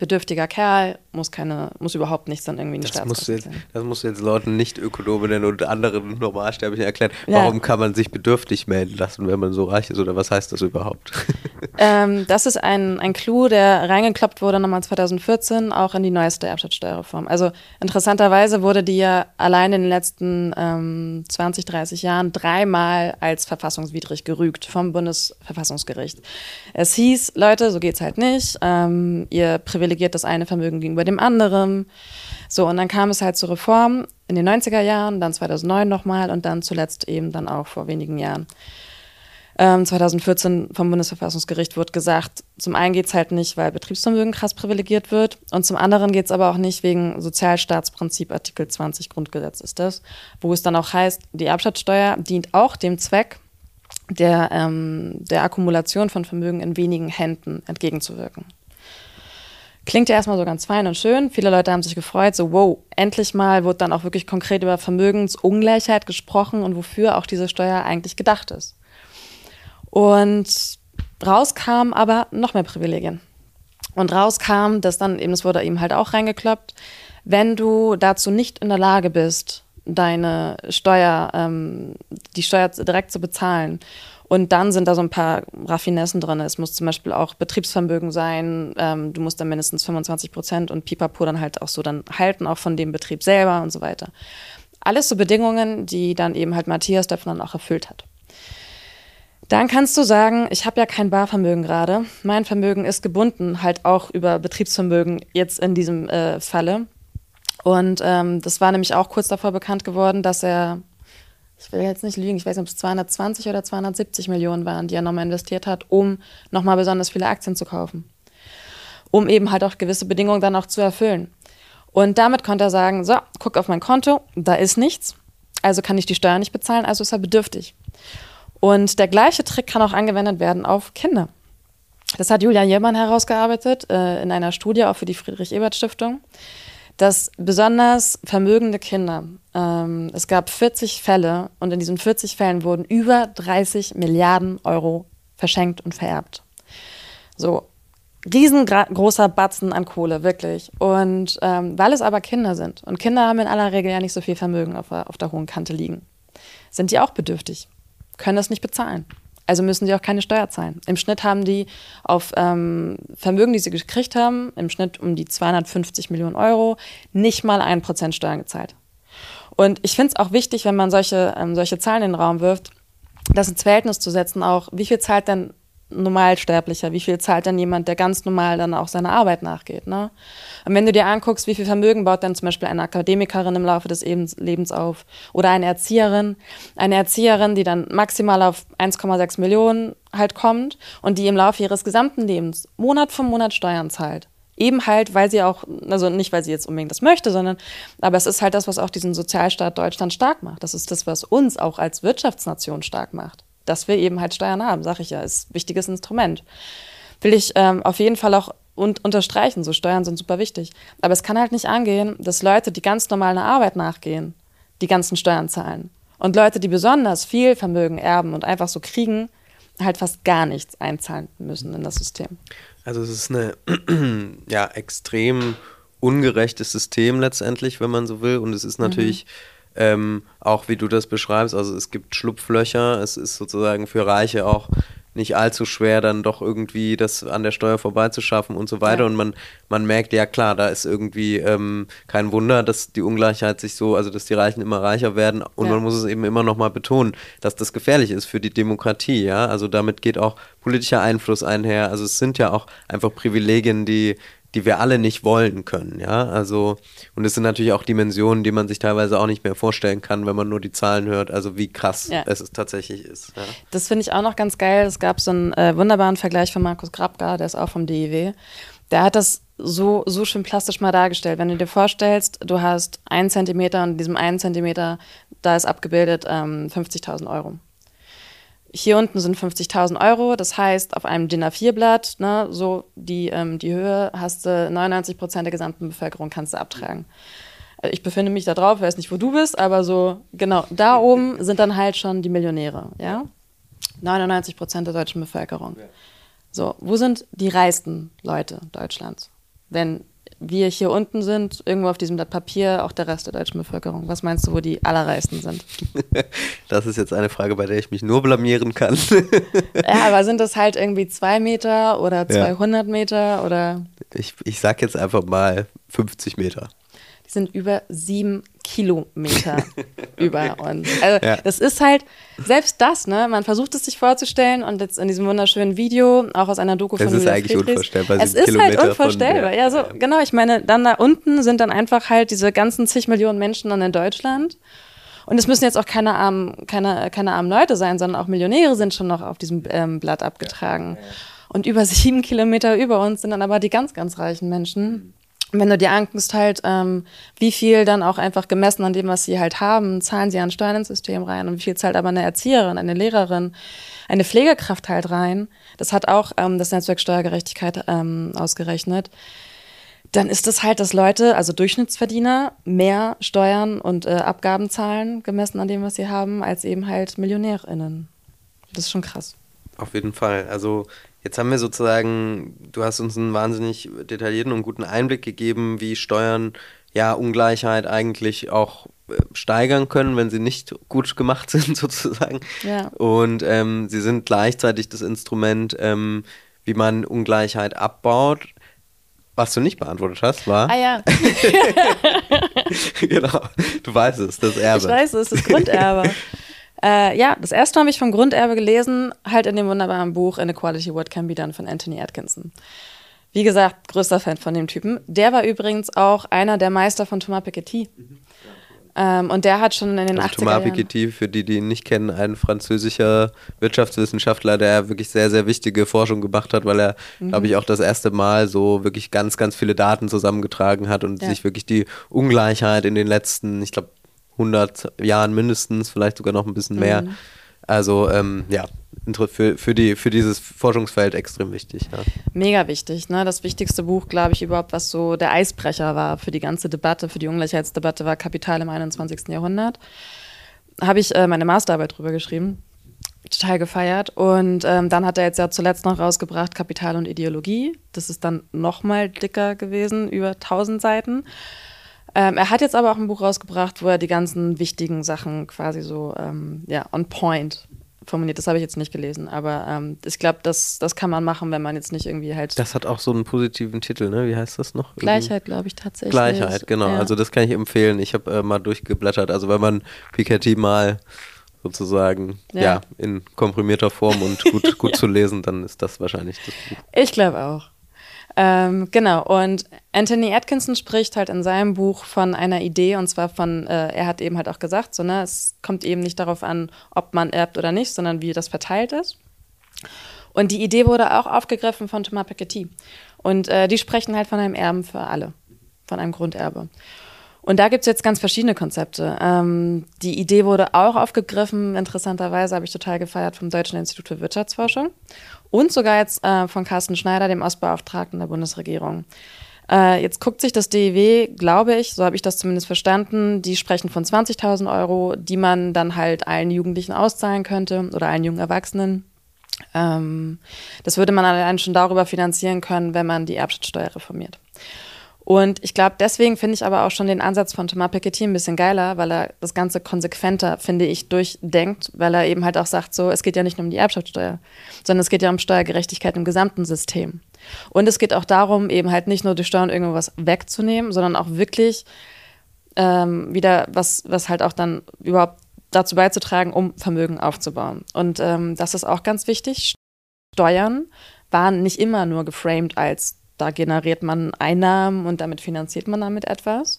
bedürftiger Kerl, muss keine, muss überhaupt nichts dann irgendwie in die das musst jetzt, Das musst du jetzt Leuten nicht Ökonominnen und anderen Normalsterblichen erklären. Ja. Warum kann man sich bedürftig melden lassen, wenn man so reich ist? Oder was heißt das überhaupt? Ähm, das ist ein, ein Clou, der reingekloppt wurde nochmal 2014, auch in die neueste Erbschaftssteuerreform. Also interessanterweise wurde die ja allein in den letzten ähm, 20, 30 Jahren dreimal als verfassungswidrig gerügt vom Bundesverfassungsgericht. Es hieß, Leute, so geht's halt nicht. Ähm, ihr privilegiert das eine Vermögen gegenüber dem anderen. So, und dann kam es halt zur Reform in den 90er Jahren, dann 2009 nochmal und dann zuletzt eben dann auch vor wenigen Jahren. Ähm, 2014 vom Bundesverfassungsgericht wurde gesagt, zum einen geht es halt nicht, weil Betriebsvermögen krass privilegiert wird und zum anderen geht es aber auch nicht wegen Sozialstaatsprinzip Artikel 20 Grundgesetz ist das, wo es dann auch heißt, die Erbschaftssteuer dient auch dem Zweck, der, ähm, der Akkumulation von Vermögen in wenigen Händen entgegenzuwirken. Klingt ja erstmal so ganz fein und schön. Viele Leute haben sich gefreut, so wow, endlich mal wird dann auch wirklich konkret über Vermögensungleichheit gesprochen und wofür auch diese Steuer eigentlich gedacht ist. Und rauskam aber noch mehr Privilegien. Und rauskam, dass dann eben, es wurde ihm halt auch reingekloppt, wenn du dazu nicht in der Lage bist, deine Steuer, ähm, die Steuer direkt zu bezahlen und dann sind da so ein paar Raffinessen drin. Es muss zum Beispiel auch Betriebsvermögen sein. Ähm, du musst dann mindestens 25 Prozent und Pipapo dann halt auch so dann halten, auch von dem Betrieb selber und so weiter. Alles so Bedingungen, die dann eben halt Matthias davon auch erfüllt hat. Dann kannst du sagen, ich habe ja kein Barvermögen gerade. Mein Vermögen ist gebunden, halt auch über Betriebsvermögen jetzt in diesem äh, Falle. Und ähm, das war nämlich auch kurz davor bekannt geworden, dass er ich will jetzt nicht lügen, ich weiß nicht, ob es 220 oder 270 Millionen waren, die er nochmal investiert hat, um nochmal besonders viele Aktien zu kaufen. Um eben halt auch gewisse Bedingungen dann auch zu erfüllen. Und damit konnte er sagen, so, guck auf mein Konto, da ist nichts, also kann ich die Steuer nicht bezahlen, also ist er bedürftig. Und der gleiche Trick kann auch angewendet werden auf Kinder. Das hat Julia Jermann herausgearbeitet äh, in einer Studie auch für die Friedrich-Ebert-Stiftung dass besonders vermögende Kinder, ähm, es gab 40 Fälle und in diesen 40 Fällen wurden über 30 Milliarden Euro verschenkt und vererbt. So, riesengroßer Batzen an Kohle, wirklich. Und ähm, weil es aber Kinder sind und Kinder haben in aller Regel ja nicht so viel Vermögen auf der, auf der hohen Kante liegen, sind die auch bedürftig, können das nicht bezahlen. Also müssen sie auch keine Steuer zahlen. Im Schnitt haben die auf ähm, Vermögen, die sie gekriegt haben, im Schnitt um die 250 Millionen Euro, nicht mal ein Prozent Steuern gezahlt. Und ich finde es auch wichtig, wenn man solche, ähm, solche Zahlen in den Raum wirft, das ins Verhältnis zu setzen, auch wie viel zahlt denn Normalsterblicher? Wie viel zahlt denn jemand, der ganz normal dann auch seiner Arbeit nachgeht? Ne? Und wenn du dir anguckst, wie viel Vermögen baut dann zum Beispiel eine Akademikerin im Laufe des Lebens auf oder eine Erzieherin, eine Erzieherin, die dann maximal auf 1,6 Millionen halt kommt und die im Laufe ihres gesamten Lebens Monat für Monat Steuern zahlt. Eben halt, weil sie auch, also nicht, weil sie jetzt unbedingt das möchte, sondern, aber es ist halt das, was auch diesen Sozialstaat Deutschland stark macht. Das ist das, was uns auch als Wirtschaftsnation stark macht dass wir eben halt Steuern haben, sage ich ja, ist ein wichtiges Instrument. Will ich ähm, auf jeden Fall auch und unterstreichen, so Steuern sind super wichtig. Aber es kann halt nicht angehen, dass Leute, die ganz normal einer Arbeit nachgehen, die ganzen Steuern zahlen. Und Leute, die besonders viel Vermögen erben und einfach so kriegen, halt fast gar nichts einzahlen müssen in das System. Also es ist eine ja extrem ungerechtes System letztendlich, wenn man so will. Und es ist natürlich mhm. ähm, auch, wie du das beschreibst, also es gibt Schlupflöcher, es ist sozusagen für Reiche auch nicht allzu schwer, dann doch irgendwie das an der Steuer vorbeizuschaffen und so weiter. Ja. Und man, man merkt, ja klar, da ist irgendwie ähm, kein Wunder, dass die Ungleichheit sich so, also dass die Reichen immer reicher werden. Und ja. man muss es eben immer nochmal betonen, dass das gefährlich ist für die Demokratie, ja. Also damit geht auch politischer Einfluss einher. Also es sind ja auch einfach Privilegien, die die wir alle nicht wollen können, ja. Also, und es sind natürlich auch Dimensionen, die man sich teilweise auch nicht mehr vorstellen kann, wenn man nur die Zahlen hört, also wie krass ja. es tatsächlich ist. Ja. Das finde ich auch noch ganz geil. Es gab so einen äh, wunderbaren Vergleich von Markus Grabka, der ist auch vom DIW. Der hat das so, so schön plastisch mal dargestellt. Wenn du dir vorstellst, du hast einen Zentimeter und in diesem einen Zentimeter, da ist abgebildet ähm, 50.000 Euro. Hier unten sind 50.000 Euro, das heißt, auf einem DIN A4-Blatt, ne, so die, ähm, die Höhe, hast du 99 Prozent der gesamten Bevölkerung kannst du abtragen. Äh, ich befinde mich da drauf, weiß nicht, wo du bist, aber so, genau, da oben sind dann halt schon die Millionäre, ja? 99 Prozent der deutschen Bevölkerung. So, wo sind die reichsten Leute Deutschlands? Wenn wir hier unten sind, irgendwo auf diesem Blatt Papier, auch der Rest der deutschen Bevölkerung. Was meinst du, wo die allerreichsten sind? Das ist jetzt eine Frage, bei der ich mich nur blamieren kann. Ja, aber sind das halt irgendwie zwei Meter oder 200 ja. Meter oder? Ich, ich sag jetzt einfach mal 50 Meter. Die sind über sieben Kilometer über uns. Also ja. das ist halt, selbst das, ne, man versucht es sich vorzustellen und jetzt in diesem wunderschönen Video, auch aus einer Doku von Es ist Julia eigentlich Friedrichs, unvorstellbar. Es ist Kilometer halt unvorstellbar. Von, ja, so, genau, ich meine, dann da unten sind dann einfach halt diese ganzen zig Millionen Menschen dann in Deutschland. Und es müssen jetzt auch keine armen, keine, keine armen Leute sein, sondern auch Millionäre sind schon noch auf diesem ähm, Blatt abgetragen. Ja, ja. Und über sieben Kilometer über uns sind dann aber die ganz, ganz reichen Menschen wenn du dir anguckst, halt, ähm, wie viel dann auch einfach gemessen an dem, was sie halt haben, zahlen sie an Steuern ins System rein und wie viel zahlt aber eine Erzieherin, eine Lehrerin, eine Pflegekraft halt rein. Das hat auch ähm, das Netzwerk Steuergerechtigkeit ähm, ausgerechnet. Dann ist es halt, dass Leute, also Durchschnittsverdiener, mehr Steuern und äh, Abgaben zahlen, gemessen an dem, was sie haben, als eben halt MillionärInnen. Das ist schon krass. Auf jeden Fall. Also Jetzt haben wir sozusagen, du hast uns einen wahnsinnig detaillierten und guten Einblick gegeben, wie Steuern ja Ungleichheit eigentlich auch äh, steigern können, wenn sie nicht gut gemacht sind, sozusagen. Ja. Und ähm, sie sind gleichzeitig das Instrument, ähm, wie man Ungleichheit abbaut. Was du nicht beantwortet hast, war. Ah ja. genau. Du weißt es, das Erbe. Ich weiß es, das Grunderbe. Äh, ja, das erste habe ich vom Grunderbe gelesen, halt in dem wunderbaren Buch Inequality What Can Be Done von Anthony Atkinson. Wie gesagt, größter Fan von dem Typen. Der war übrigens auch einer der Meister von Thomas Piketty. Mhm. Ähm, und der hat schon in den also 80er Thomas Piketty, für die, die ihn nicht kennen, ein französischer Wirtschaftswissenschaftler, der wirklich sehr, sehr wichtige Forschung gemacht hat, weil er, mhm. glaube ich, auch das erste Mal so wirklich ganz, ganz viele Daten zusammengetragen hat und ja. sich wirklich die Ungleichheit in den letzten, ich glaube, 100 Jahren mindestens, vielleicht sogar noch ein bisschen mehr. Mhm. Also ähm, ja, für, für, die, für dieses Forschungsfeld extrem wichtig. Ja. Mega wichtig. Ne? Das wichtigste Buch, glaube ich, überhaupt, was so der Eisbrecher war für die ganze Debatte, für die Ungleichheitsdebatte, war Kapital im 21. Jahrhundert. Habe ich äh, meine Masterarbeit drüber geschrieben. Total gefeiert. Und ähm, dann hat er jetzt ja zuletzt noch rausgebracht Kapital und Ideologie. Das ist dann noch mal dicker gewesen, über 1000 Seiten. Ähm, er hat jetzt aber auch ein Buch rausgebracht, wo er die ganzen wichtigen Sachen quasi so ähm, ja, on point formuliert. Das habe ich jetzt nicht gelesen, aber ähm, ich glaube, das, das kann man machen, wenn man jetzt nicht irgendwie halt. Das hat auch so einen positiven Titel, ne? Wie heißt das noch? Gleichheit, glaube ich, tatsächlich. Gleichheit, genau. Ja. Also das kann ich empfehlen. Ich habe äh, mal durchgeblättert. Also wenn man Piketty mal sozusagen ja. ja in komprimierter Form und gut, gut ja. zu lesen, dann ist das wahrscheinlich das Buch. Ich glaube auch. Ähm, genau, und Anthony Atkinson spricht halt in seinem Buch von einer Idee, und zwar von, äh, er hat eben halt auch gesagt, so, ne, es kommt eben nicht darauf an, ob man erbt oder nicht, sondern wie das verteilt ist. Und die Idee wurde auch aufgegriffen von Thomas Piketty. Und äh, die sprechen halt von einem Erben für alle, von einem Grunderbe. Und da gibt es jetzt ganz verschiedene Konzepte. Ähm, die Idee wurde auch aufgegriffen, interessanterweise habe ich total gefeiert vom Deutschen Institut für Wirtschaftsforschung und sogar jetzt äh, von Carsten Schneider, dem Ostbeauftragten der Bundesregierung. Äh, jetzt guckt sich das DEW, glaube ich, so habe ich das zumindest verstanden, die sprechen von 20.000 Euro, die man dann halt allen Jugendlichen auszahlen könnte oder allen jungen Erwachsenen. Ähm, das würde man allein schon darüber finanzieren können, wenn man die Erbschaftssteuer reformiert. Und ich glaube, deswegen finde ich aber auch schon den Ansatz von Thomas Piketty ein bisschen geiler, weil er das Ganze konsequenter, finde ich, durchdenkt, weil er eben halt auch sagt, so, es geht ja nicht nur um die Erbschaftssteuer, sondern es geht ja um Steuergerechtigkeit im gesamten System. Und es geht auch darum, eben halt nicht nur durch Steuern irgendwas wegzunehmen, sondern auch wirklich ähm, wieder was, was halt auch dann überhaupt dazu beizutragen, um Vermögen aufzubauen. Und ähm, das ist auch ganz wichtig. Steuern waren nicht immer nur geframed als da generiert man Einnahmen und damit finanziert man damit etwas.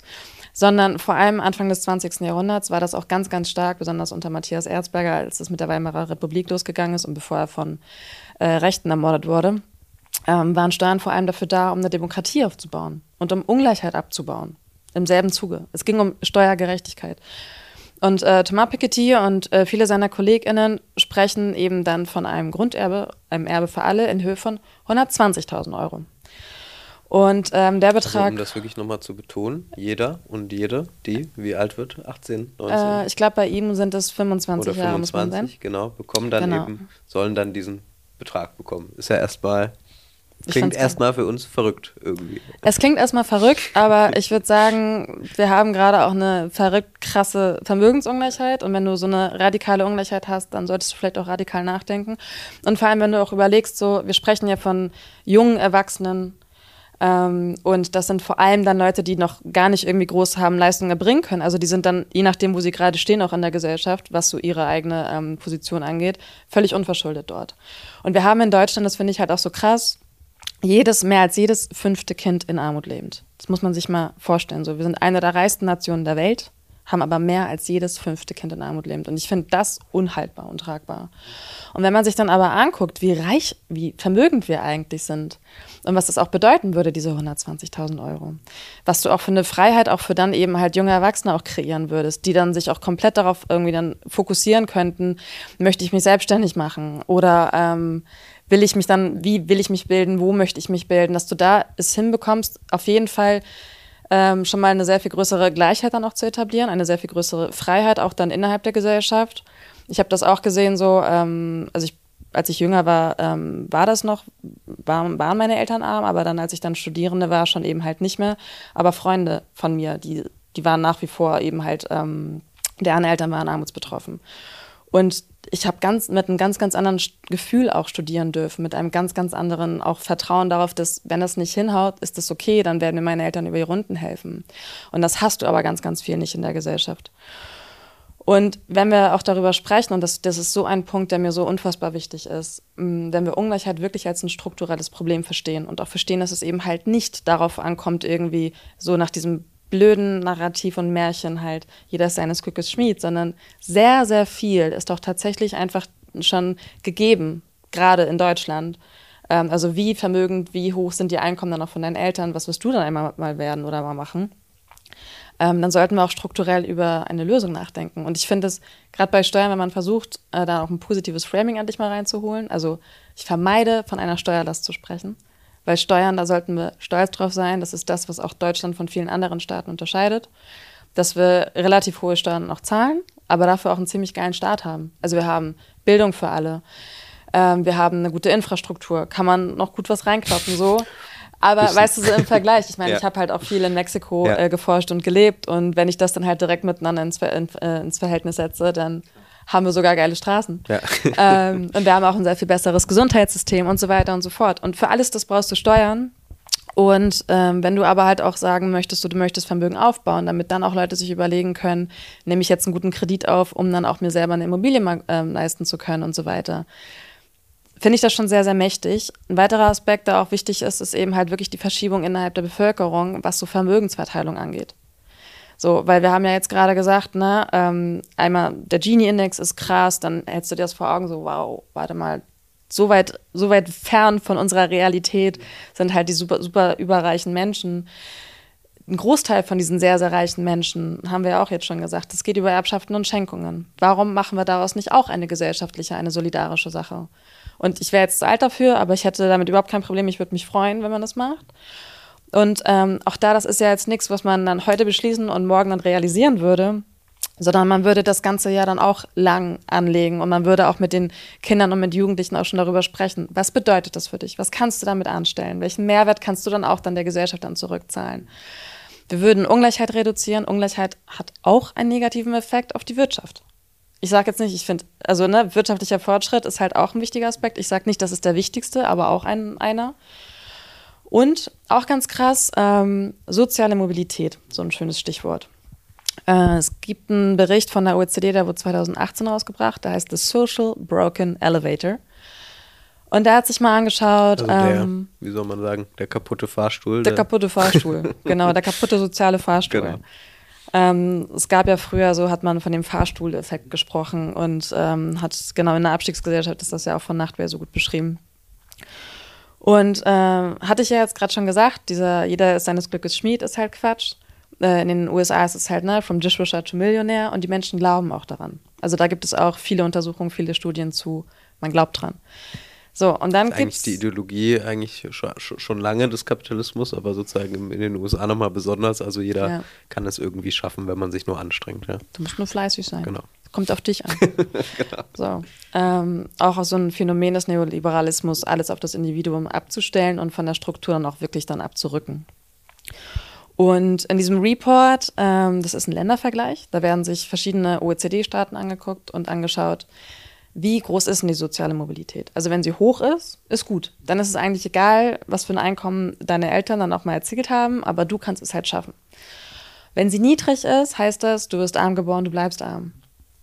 Sondern vor allem Anfang des 20. Jahrhunderts war das auch ganz, ganz stark, besonders unter Matthias Erzberger, als es mit der Weimarer Republik losgegangen ist und bevor er von äh, Rechten ermordet wurde, ähm, waren Steuern vor allem dafür da, um eine Demokratie aufzubauen und um Ungleichheit abzubauen. Im selben Zuge. Es ging um Steuergerechtigkeit. Und äh, Thomas Piketty und äh, viele seiner KollegInnen sprechen eben dann von einem Grunderbe, einem Erbe für alle in Höhe von 120.000 Euro. Und ähm, der Betrag. Also, um das wirklich nochmal zu betonen, jeder und jede, die, wie alt wird? 18, 19? Äh, ich glaube, bei ihm sind es 25 Oder Jahre. 25, genau, bekommen dann genau. eben, sollen dann diesen Betrag bekommen. Ist ja erstmal. Klingt erstmal für uns verrückt irgendwie. Es klingt erstmal verrückt, aber ich würde sagen, wir haben gerade auch eine verrückt krasse Vermögensungleichheit. Und wenn du so eine radikale Ungleichheit hast, dann solltest du vielleicht auch radikal nachdenken. Und vor allem, wenn du auch überlegst, so, wir sprechen ja von jungen Erwachsenen, ähm, und das sind vor allem dann Leute, die noch gar nicht irgendwie groß haben Leistungen erbringen können. Also die sind dann, je nachdem, wo sie gerade stehen, auch in der Gesellschaft, was so ihre eigene ähm, Position angeht, völlig unverschuldet dort. Und wir haben in Deutschland, das finde ich halt auch so krass, jedes, mehr als jedes fünfte Kind in Armut lebend. Das muss man sich mal vorstellen. So, wir sind eine der reichsten Nationen der Welt haben aber mehr als jedes fünfte Kind in Armut lebend. Und ich finde das unhaltbar, untragbar. Und wenn man sich dann aber anguckt, wie reich, wie vermögend wir eigentlich sind und was das auch bedeuten würde, diese 120.000 Euro, was du auch für eine Freiheit auch für dann eben halt junge Erwachsene auch kreieren würdest, die dann sich auch komplett darauf irgendwie dann fokussieren könnten, möchte ich mich selbstständig machen? Oder ähm, will ich mich dann, wie will ich mich bilden, wo möchte ich mich bilden, dass du da es hinbekommst, auf jeden Fall ähm, schon mal eine sehr viel größere Gleichheit dann auch zu etablieren, eine sehr viel größere Freiheit auch dann innerhalb der Gesellschaft. Ich habe das auch gesehen, so, ähm, also ich, als ich jünger war, ähm, war das noch, war, waren meine Eltern arm, aber dann, als ich dann Studierende war, schon eben halt nicht mehr. Aber Freunde von mir, die, die waren nach wie vor eben halt, ähm, deren Eltern waren armutsbetroffen. Und ich habe ganz mit einem ganz, ganz anderen Gefühl auch studieren dürfen, mit einem ganz, ganz anderen auch Vertrauen darauf, dass wenn das nicht hinhaut, ist das okay, dann werden mir meine Eltern über die Runden helfen. Und das hast du aber ganz, ganz viel nicht in der Gesellschaft. Und wenn wir auch darüber sprechen, und das, das ist so ein Punkt, der mir so unfassbar wichtig ist, mm, wenn wir Ungleichheit wirklich als ein strukturelles Problem verstehen und auch verstehen, dass es eben halt nicht darauf ankommt, irgendwie so nach diesem blöden Narrativ und Märchen halt, jeder ist seines Glückes Schmied, sondern sehr, sehr viel ist doch tatsächlich einfach schon gegeben, gerade in Deutschland. Ähm, also wie vermögend, wie hoch sind die Einkommen dann auch von deinen Eltern, was wirst du dann einmal mal werden oder mal machen? Ähm, dann sollten wir auch strukturell über eine Lösung nachdenken. Und ich finde es, gerade bei Steuern, wenn man versucht, äh, da auch ein positives Framing endlich mal reinzuholen, also ich vermeide, von einer Steuerlast zu sprechen. Weil Steuern, da sollten wir stolz drauf sein. Das ist das, was auch Deutschland von vielen anderen Staaten unterscheidet. Dass wir relativ hohe Steuern noch zahlen, aber dafür auch einen ziemlich geilen Staat haben. Also wir haben Bildung für alle. Ähm, wir haben eine gute Infrastruktur. Kann man noch gut was reinkloppen, so. Aber Bisschen. weißt du, so im Vergleich, ich meine, ja. ich habe halt auch viel in Mexiko ja. äh, geforscht und gelebt und wenn ich das dann halt direkt miteinander ins, Ver äh, ins Verhältnis setze, dann haben wir sogar geile Straßen. Ja. Ähm, und wir haben auch ein sehr viel besseres Gesundheitssystem und so weiter und so fort. Und für alles das brauchst du Steuern. Und ähm, wenn du aber halt auch sagen möchtest, du, du möchtest Vermögen aufbauen, damit dann auch Leute sich überlegen können, nehme ich jetzt einen guten Kredit auf, um dann auch mir selber eine Immobilie ähm, leisten zu können und so weiter. Finde ich das schon sehr, sehr mächtig. Ein weiterer Aspekt, der auch wichtig ist, ist eben halt wirklich die Verschiebung innerhalb der Bevölkerung, was so Vermögensverteilung angeht. So, weil wir haben ja jetzt gerade gesagt, ne, ähm, einmal der Gini-Index ist krass, dann hältst du dir das vor Augen, so, wow, warte mal, so weit, so weit fern von unserer Realität sind halt die super, super überreichen Menschen. Ein Großteil von diesen sehr, sehr reichen Menschen, haben wir ja auch jetzt schon gesagt, das geht über Erbschaften und Schenkungen. Warum machen wir daraus nicht auch eine gesellschaftliche, eine solidarische Sache? Und ich wäre jetzt zu alt dafür, aber ich hätte damit überhaupt kein Problem. Ich würde mich freuen, wenn man das macht. Und ähm, auch da, das ist ja jetzt nichts, was man dann heute beschließen und morgen dann realisieren würde, sondern man würde das ganze Jahr dann auch lang anlegen und man würde auch mit den Kindern und mit Jugendlichen auch schon darüber sprechen. Was bedeutet das für dich? Was kannst du damit anstellen? Welchen Mehrwert kannst du dann auch dann der Gesellschaft dann zurückzahlen? Wir würden Ungleichheit reduzieren. Ungleichheit hat auch einen negativen Effekt auf die Wirtschaft. Ich sage jetzt nicht, ich finde, also ne, wirtschaftlicher Fortschritt ist halt auch ein wichtiger Aspekt. Ich sage nicht, das ist der wichtigste, aber auch ein, einer. Und auch ganz krass, ähm, soziale Mobilität, so ein schönes Stichwort. Äh, es gibt einen Bericht von der OECD, der wurde 2018 rausgebracht, der heißt The Social Broken Elevator. Und der hat sich mal angeschaut. Also der, ähm, wie soll man sagen, der kaputte Fahrstuhl. der kaputte Fahrstuhl, genau, der kaputte soziale Fahrstuhl. Genau. Ähm, es gab ja früher, so hat man von dem Fahrstuhleffekt gesprochen und ähm, hat genau in der Abstiegsgesellschaft ist das ja auch von Nachtwehr so gut beschrieben. Und ähm, hatte ich ja jetzt gerade schon gesagt, dieser jeder ist seines Glückes Schmied ist halt Quatsch. Äh, in den USA ist es halt, ne, from Dishwasher to Millionär und die Menschen glauben auch daran. Also da gibt es auch viele Untersuchungen, viele Studien zu, man glaubt dran. So, und dann ist gibt's eigentlich die Ideologie eigentlich schon, schon lange des Kapitalismus, aber sozusagen in den USA nochmal besonders. Also jeder Ja. kann es irgendwie schaffen, wenn man sich nur anstrengt. Ja. Du musst nur fleißig sein. Genau. Kommt auf dich an. So. Ähm, auch so ein Phänomen des Neoliberalismus, alles auf das Individuum abzustellen und von der Struktur dann auch wirklich dann abzurücken. Und in diesem Report, ähm, das ist ein Ländervergleich, da werden sich verschiedene OECD-Staaten angeguckt und angeschaut, wie groß ist denn die soziale Mobilität? Also wenn sie hoch ist, ist gut. Dann ist es eigentlich egal, was für ein Einkommen deine Eltern dann auch mal erzielt haben, aber du kannst es halt schaffen. Wenn sie niedrig ist, heißt das, du wirst arm geboren, du bleibst arm.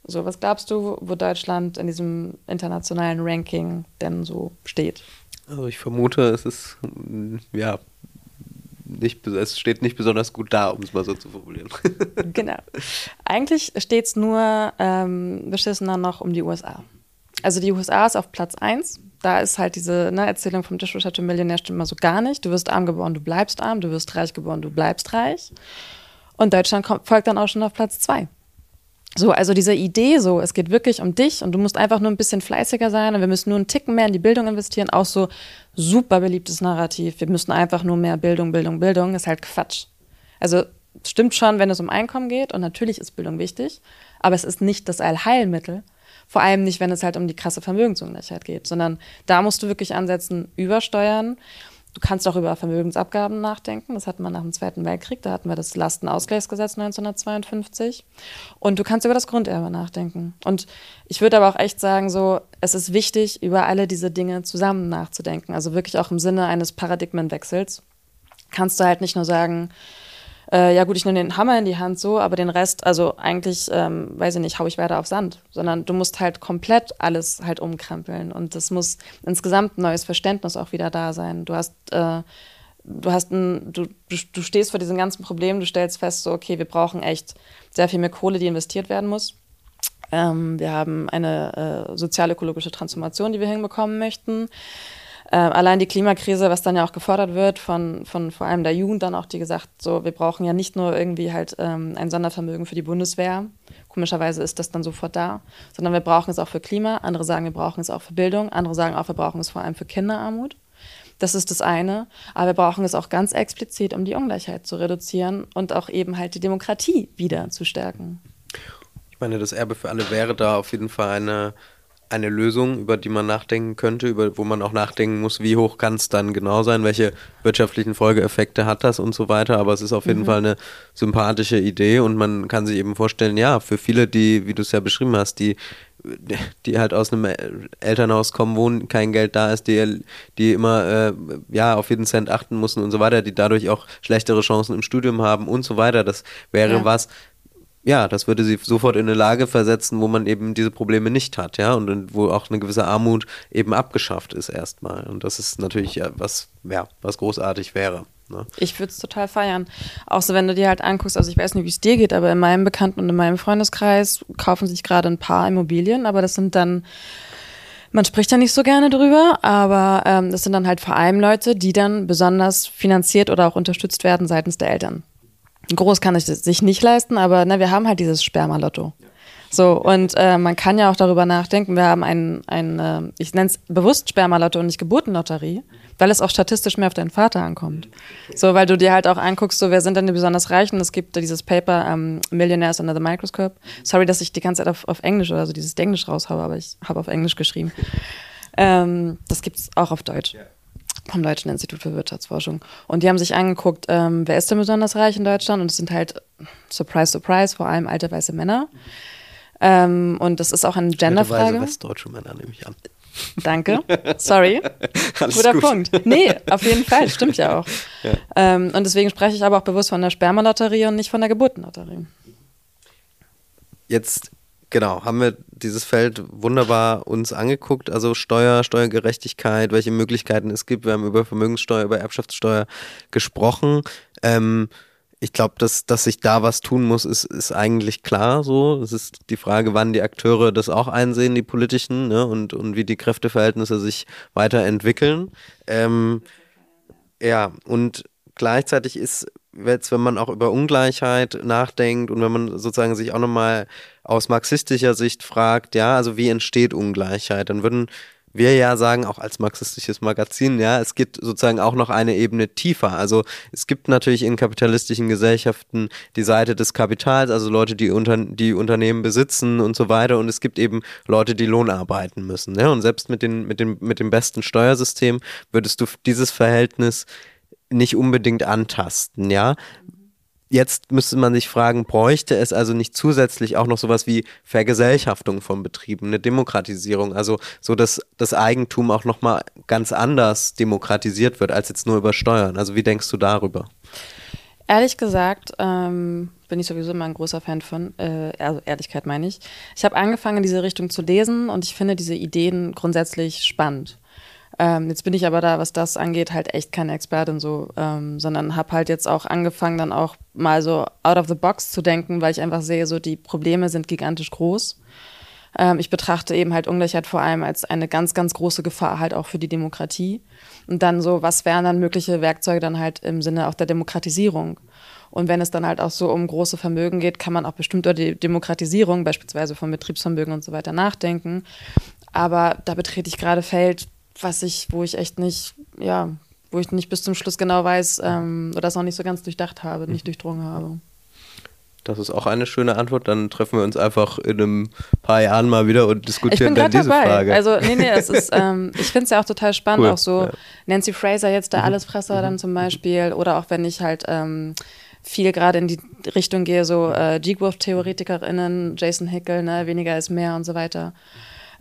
So, was glaubst du, wo Deutschland in diesem internationalen Ranking denn so steht? Also ich vermute, es ist mm, ja nicht, es steht nicht besonders gut da, um es mal so zu formulieren. genau. Eigentlich steht es nur ähm, beschissener noch um die USA. Also die USA ist auf Platz 1. Da ist halt diese ne, Erzählung vom Dishwasher to Millionär stimmt mal so gar nicht. Du wirst arm geboren, du bleibst arm. Du wirst reich geboren, du bleibst reich. Und Deutschland kommt, folgt dann auch schon auf Platz 2. So, also diese Idee so, es geht wirklich um dich und du musst einfach nur ein bisschen fleißiger sein und wir müssen nur einen Ticken mehr in die Bildung investieren, auch so super beliebtes Narrativ. Wir müssen einfach nur mehr Bildung, Bildung, Bildung, ist halt Quatsch. Also stimmt schon, wenn es um Einkommen geht und natürlich ist Bildung wichtig, aber es ist nicht das Allheilmittel. Vor allem nicht, wenn es halt um die krasse Vermögensungleichheit geht, sondern da musst du wirklich ansetzen, übersteuern. Du kannst auch über Vermögensabgaben nachdenken. Das hatten wir nach dem Zweiten Weltkrieg. Da hatten wir das Lastenausgleichsgesetz 1952. Und du kannst über das Grunderbe nachdenken. Und ich würde aber auch echt sagen, so, es ist wichtig, über alle diese Dinge zusammen nachzudenken. Also wirklich auch im Sinne eines Paradigmenwechsels. Kannst du halt nicht nur sagen, äh, ja gut, ich nehme den Hammer in die Hand so, aber den Rest, also eigentlich, ähm, weiß ich nicht, hau ich weiter auf Sand, sondern du musst halt komplett alles halt umkrempeln und das muss insgesamt ein neues Verständnis auch wieder da sein. Du hast, äh, du hast ein, du, du, stehst vor diesen ganzen Problemen, du stellst fest, so, okay, wir brauchen echt sehr viel mehr Kohle, die investiert werden muss. Ähm, wir haben eine äh, sozial-ökologische Transformation, die wir hinbekommen möchten. Äh, allein die Klimakrise, was dann ja auch gefordert wird von, von vor allem der Jugend dann auch, die gesagt, so, wir brauchen ja nicht nur irgendwie halt ähm, ein Sondervermögen für die Bundeswehr. Komischerweise ist das dann sofort da, sondern wir brauchen es auch für Klima. Andere sagen, wir brauchen es auch für Bildung. Andere sagen auch, wir brauchen es vor allem für Kinderarmut. Das ist das eine. Aber wir brauchen es auch ganz explizit, um die Ungleichheit zu reduzieren und auch eben halt die Demokratie wieder zu stärken. Ich meine, das Erbe für alle wäre da auf jeden Fall eine, eine Lösung, über die man nachdenken könnte, über wo man auch nachdenken muss, wie hoch kann es dann genau sein, welche wirtschaftlichen Folgeeffekte hat das und so weiter. Aber es ist auf jeden Fall eine sympathische Idee und man kann sich eben vorstellen, ja, für viele, die, wie du es ja beschrieben hast, die die halt aus einem Elternhaus kommen, wo kein Geld da ist, die, die immer äh, ja auf jeden Cent achten müssen und so weiter, die dadurch auch schlechtere Chancen im Studium haben und so weiter. Das wäre Ja. was, ja, das würde sie sofort in eine Lage versetzen, wo man eben diese Probleme nicht hat, ja, und, wo auch eine gewisse Armut eben abgeschafft ist erstmal. Und das ist natürlich ja, was, ja, was großartig wäre. Ne? Ich würde es total feiern. Auch so, wenn du dir halt anguckst, also ich weiß nicht, wie es dir geht, aber in meinem Bekannten- und in meinem Freundeskreis kaufen sich gerade ein paar Immobilien, aber das sind dann, man spricht ja nicht so gerne drüber, aber ähm, das sind dann halt vor allem Leute, die dann besonders finanziert oder auch unterstützt werden seitens der Eltern. Groß kann ich das sich nicht leisten, aber ne, wir haben halt dieses Spermalotto. So, und äh, man kann ja auch darüber nachdenken, wir haben ein, ein äh, ich nenne es bewusst Spermalotto und nicht Geburtenlotterie. weil es auch statistisch mehr auf deinen Vater ankommt. So, weil du dir halt auch anguckst, so wer sind denn die besonders Reichen? Es gibt dieses Paper um, Millionaires Under the Microscope. Sorry, dass ich die ganze Zeit auf, auf Englisch oder so dieses Englisch raushaue, aber ich habe auf Englisch geschrieben. Ähm, das gibt es auch auf Deutsch. Vom Deutschen Institut für Wirtschaftsforschung. Und die haben sich angeguckt, ähm, wer ist denn besonders reich in Deutschland? Und es sind halt, surprise, surprise, vor allem alte weiße Männer. Ähm, und das ist auch eine Genderfrage. Westdeutsche Männer nehme ich an. Danke. Sorry. Guter gut. Punkt. Nee, auf jeden Fall. Stimmt ja auch. Ja. Ähm, und deswegen spreche ich aber auch bewusst von der Spermalotterie und nicht von der Geburtenlotterie. Jetzt, genau, haben wir dieses Feld wunderbar uns angeguckt. Also Steuer, Steuergerechtigkeit, welche Möglichkeiten es gibt. Wir haben über Vermögenssteuer, über Erbschaftssteuer gesprochen. Ähm, ich glaube, dass, dass sich da was tun muss, ist, ist eigentlich klar so. Es ist die Frage, wann die Akteure das auch einsehen, die politischen, ne, und, und wie die Kräfteverhältnisse sich weiterentwickeln. Ähm, ja, und gleichzeitig ist jetzt, wenn man auch über Ungleichheit nachdenkt und wenn man sozusagen sich auch nochmal aus marxistischer Sicht fragt, ja, also wie entsteht Ungleichheit, dann würden wir ja sagen, auch als marxistisches Magazin, ja, es geht sozusagen auch noch eine Ebene tiefer. Also es gibt natürlich in kapitalistischen Gesellschaften die Seite des Kapitals, also Leute, die, unter, die Unternehmen besitzen und so weiter. Und es gibt eben Leute, die Lohn arbeiten müssen. Ja? Und selbst mit, den, mit, dem, mit dem besten Steuersystem würdest du dieses Verhältnis nicht unbedingt antasten, ja. Jetzt müsste man sich fragen, bräuchte es also nicht zusätzlich auch noch sowas wie Vergesellschaftung von Betrieben, eine Demokratisierung, also so, dass das Eigentum auch nochmal ganz anders demokratisiert wird, als jetzt nur über Steuern. Also wie denkst du darüber? Ehrlich gesagt, ähm, bin ich sowieso immer ein großer Fan von, äh, also Ehrlichkeit meine ich. Ich habe angefangen, in diese Richtung zu lesen und ich finde diese Ideen grundsätzlich spannend. Ähm, jetzt bin ich aber da, was das angeht, halt echt keine Expertin so, ähm, sondern habe halt jetzt auch angefangen, dann auch mal so out of the box zu denken, weil ich einfach sehe, so die Probleme sind gigantisch groß. Ähm, ich betrachte eben halt Ungleichheit vor allem als eine ganz, ganz große Gefahr halt auch für die Demokratie. Und dann so, was wären dann mögliche Werkzeuge dann halt im Sinne auch der Demokratisierung? Und wenn es dann halt auch so um große Vermögen geht, kann man auch bestimmt über die Demokratisierung, beispielsweise von Betriebsvermögen und so weiter, nachdenken. Aber da betrete ich gerade Feld, was ich, wo ich echt nicht, ja, wo ich nicht bis zum Schluss genau weiß ähm, oder es noch nicht so ganz durchdacht habe, nicht mhm. durchdrungen habe. Das ist auch eine schöne Antwort. Dann treffen wir uns einfach in einem paar Jahren mal wieder und diskutieren dann diese dabei. Frage. Also, nee, nee, es ist, ähm, ich finde es ja auch total spannend, cool. auch so ja. Nancy Fraser jetzt der mhm. Allesfresser mhm. dann zum Beispiel oder auch wenn ich halt ähm, viel gerade in die Richtung gehe, so äh, G-Growth-TheoretikerInnen, Jason Hickel, ne, weniger ist mehr und so weiter.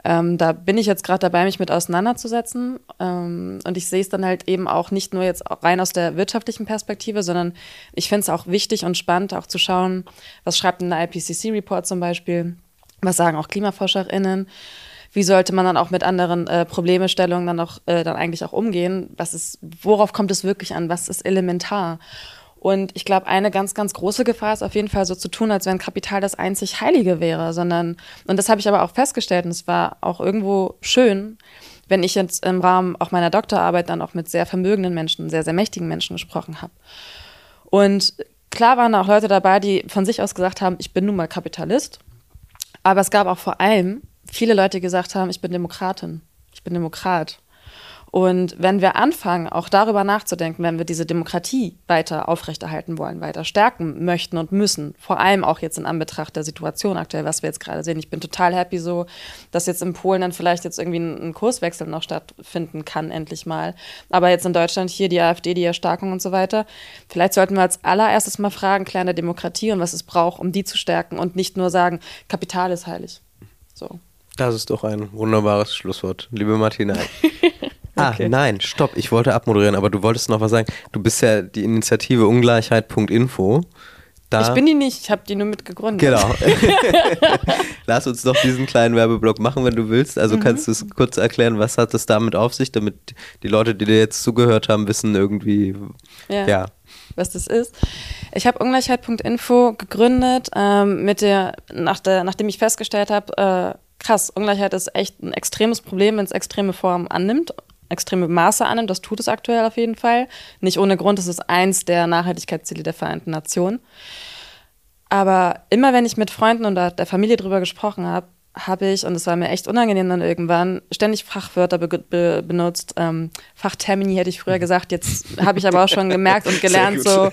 Ähm, da bin ich jetzt gerade dabei, mich mit auseinanderzusetzen. Ähm, und ich sehe es dann halt eben auch nicht nur jetzt rein aus der wirtschaftlichen Perspektive, sondern ich finde es auch wichtig und spannend, auch zu schauen, was schreibt denn der IPCC-Report zum Beispiel, was sagen auch KlimaforscherInnen, wie sollte man dann auch mit anderen äh, Problemestellungen dann auch äh, dann eigentlich auch umgehen? Was ist, worauf kommt es wirklich an? Was ist elementar? Und ich glaube, eine ganz, ganz große Gefahr ist auf jeden Fall so zu tun, als wenn Kapital das einzig Heilige wäre, sondern, und das habe ich aber auch festgestellt, und es war auch irgendwo schön, wenn ich jetzt im Rahmen auch meiner Doktorarbeit dann auch mit sehr vermögenden Menschen, sehr, sehr mächtigen Menschen gesprochen habe. Und klar waren auch Leute dabei, die von sich aus gesagt haben, ich bin nun mal Kapitalist. Aber es gab auch vor allem viele Leute, die gesagt haben, ich bin Demokratin, ich bin Demokrat. Und wenn wir anfangen, auch darüber nachzudenken, wenn wir diese Demokratie weiter aufrechterhalten wollen, weiter stärken möchten und müssen, vor allem auch jetzt in Anbetracht der Situation aktuell, was wir jetzt gerade sehen. Ich bin total happy so, dass jetzt in Polen dann vielleicht jetzt irgendwie ein Kurswechsel noch stattfinden kann, endlich mal. Aber jetzt in Deutschland hier die AfD, die Erstarkung und so weiter. Vielleicht sollten wir als allererstes mal fragen, kleine Demokratie und was es braucht, um die zu stärken und nicht nur sagen, Kapital ist heilig. So. Das ist doch ein wunderbares Schlusswort, liebe Martina. Ah, okay. nein, stopp. Ich wollte abmoderieren, aber du wolltest noch was sagen. Du bist ja die Initiative Ungleichheit.info. Da ich bin die nicht, ich habe die nur mitgegründet. Genau. Lass uns doch diesen kleinen Werbeblock machen, wenn du willst. Also mhm. kannst du es kurz erklären, was hat es damit auf sich, damit die Leute, die dir jetzt zugehört haben, wissen irgendwie, ja. ja. was das ist. Ich habe Ungleichheit.info gegründet, ähm, mit der, nach der, nachdem ich festgestellt habe, äh, krass, Ungleichheit ist echt ein extremes Problem, wenn es extreme Formen annimmt extreme Maße annimmt. Das tut es aktuell auf jeden Fall. Nicht ohne Grund, das ist eins der Nachhaltigkeitsziele der Vereinten Nationen. Aber immer wenn ich mit Freunden und der Familie darüber gesprochen habe, habe ich, und es war mir echt unangenehm dann irgendwann, ständig Fachwörter be be benutzt. Ähm, Fachtermini hätte ich früher gesagt, jetzt habe ich aber auch schon gemerkt und gelernt, so,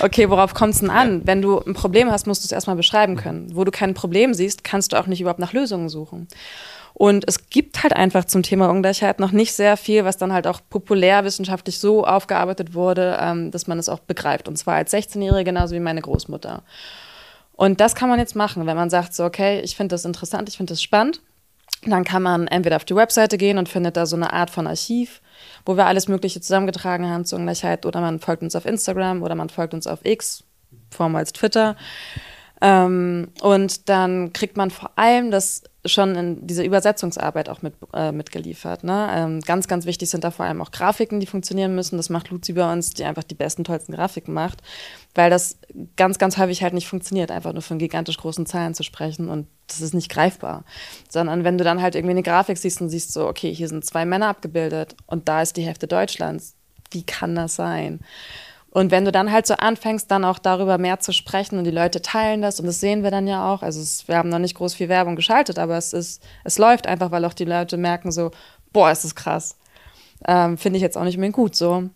okay, worauf kommt es denn an? Wenn du ein Problem hast, musst du es erstmal beschreiben können. Wo du kein Problem siehst, kannst du auch nicht überhaupt nach Lösungen suchen. Und es gibt halt einfach zum Thema Ungleichheit noch nicht sehr viel, was dann halt auch populärwissenschaftlich so aufgearbeitet wurde, ähm, dass man es auch begreift. Und zwar als 16-Jährige genauso wie meine Großmutter. Und das kann man jetzt machen, wenn man sagt, so, okay, ich finde das interessant, ich finde das spannend. Dann kann man entweder auf die Webseite gehen und findet da so eine Art von Archiv, wo wir alles Mögliche zusammengetragen haben zur Ungleichheit, oder man folgt uns auf Instagram oder man folgt uns auf X, vormals Twitter. Ähm, und dann kriegt man vor allem das schon in dieser Übersetzungsarbeit auch mit, äh, mitgeliefert. Ne? Ähm, ganz, ganz wichtig sind da vor allem auch Grafiken, die funktionieren müssen. Das macht Luzi bei uns, die einfach die besten, tollsten Grafiken macht, weil das ganz, ganz häufig halt nicht funktioniert, einfach nur von gigantisch großen Zahlen zu sprechen und das ist nicht greifbar. Sondern wenn du dann halt irgendwie eine Grafik siehst und siehst so, okay, hier sind zwei Männer abgebildet und da ist die Hälfte Deutschlands. Wie kann das sein? Und wenn du dann halt so anfängst, dann auch darüber mehr zu sprechen und die Leute teilen das und das sehen wir dann ja auch. Also es, wir haben noch nicht groß viel Werbung geschaltet, aber es ist, es läuft einfach, weil auch die Leute merken so, boah, ist das krass. Ähm, Finde ich jetzt auch nicht mehr gut so.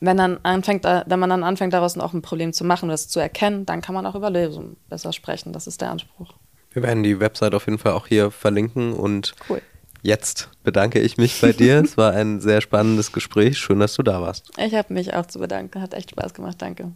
Wenn, dann anfängt, äh, wenn man dann anfängt, daraus auch ein Problem zu machen, das zu erkennen, dann kann man auch über Lösungen besser sprechen. Das ist der Anspruch. Wir werden die Website auf jeden Fall auch hier verlinken und cool. Jetzt bedanke ich mich bei dir. es war ein sehr spannendes Gespräch. Schön, dass du da warst. Ich habe mich auch zu bedanken. Hat echt Spaß gemacht. Danke.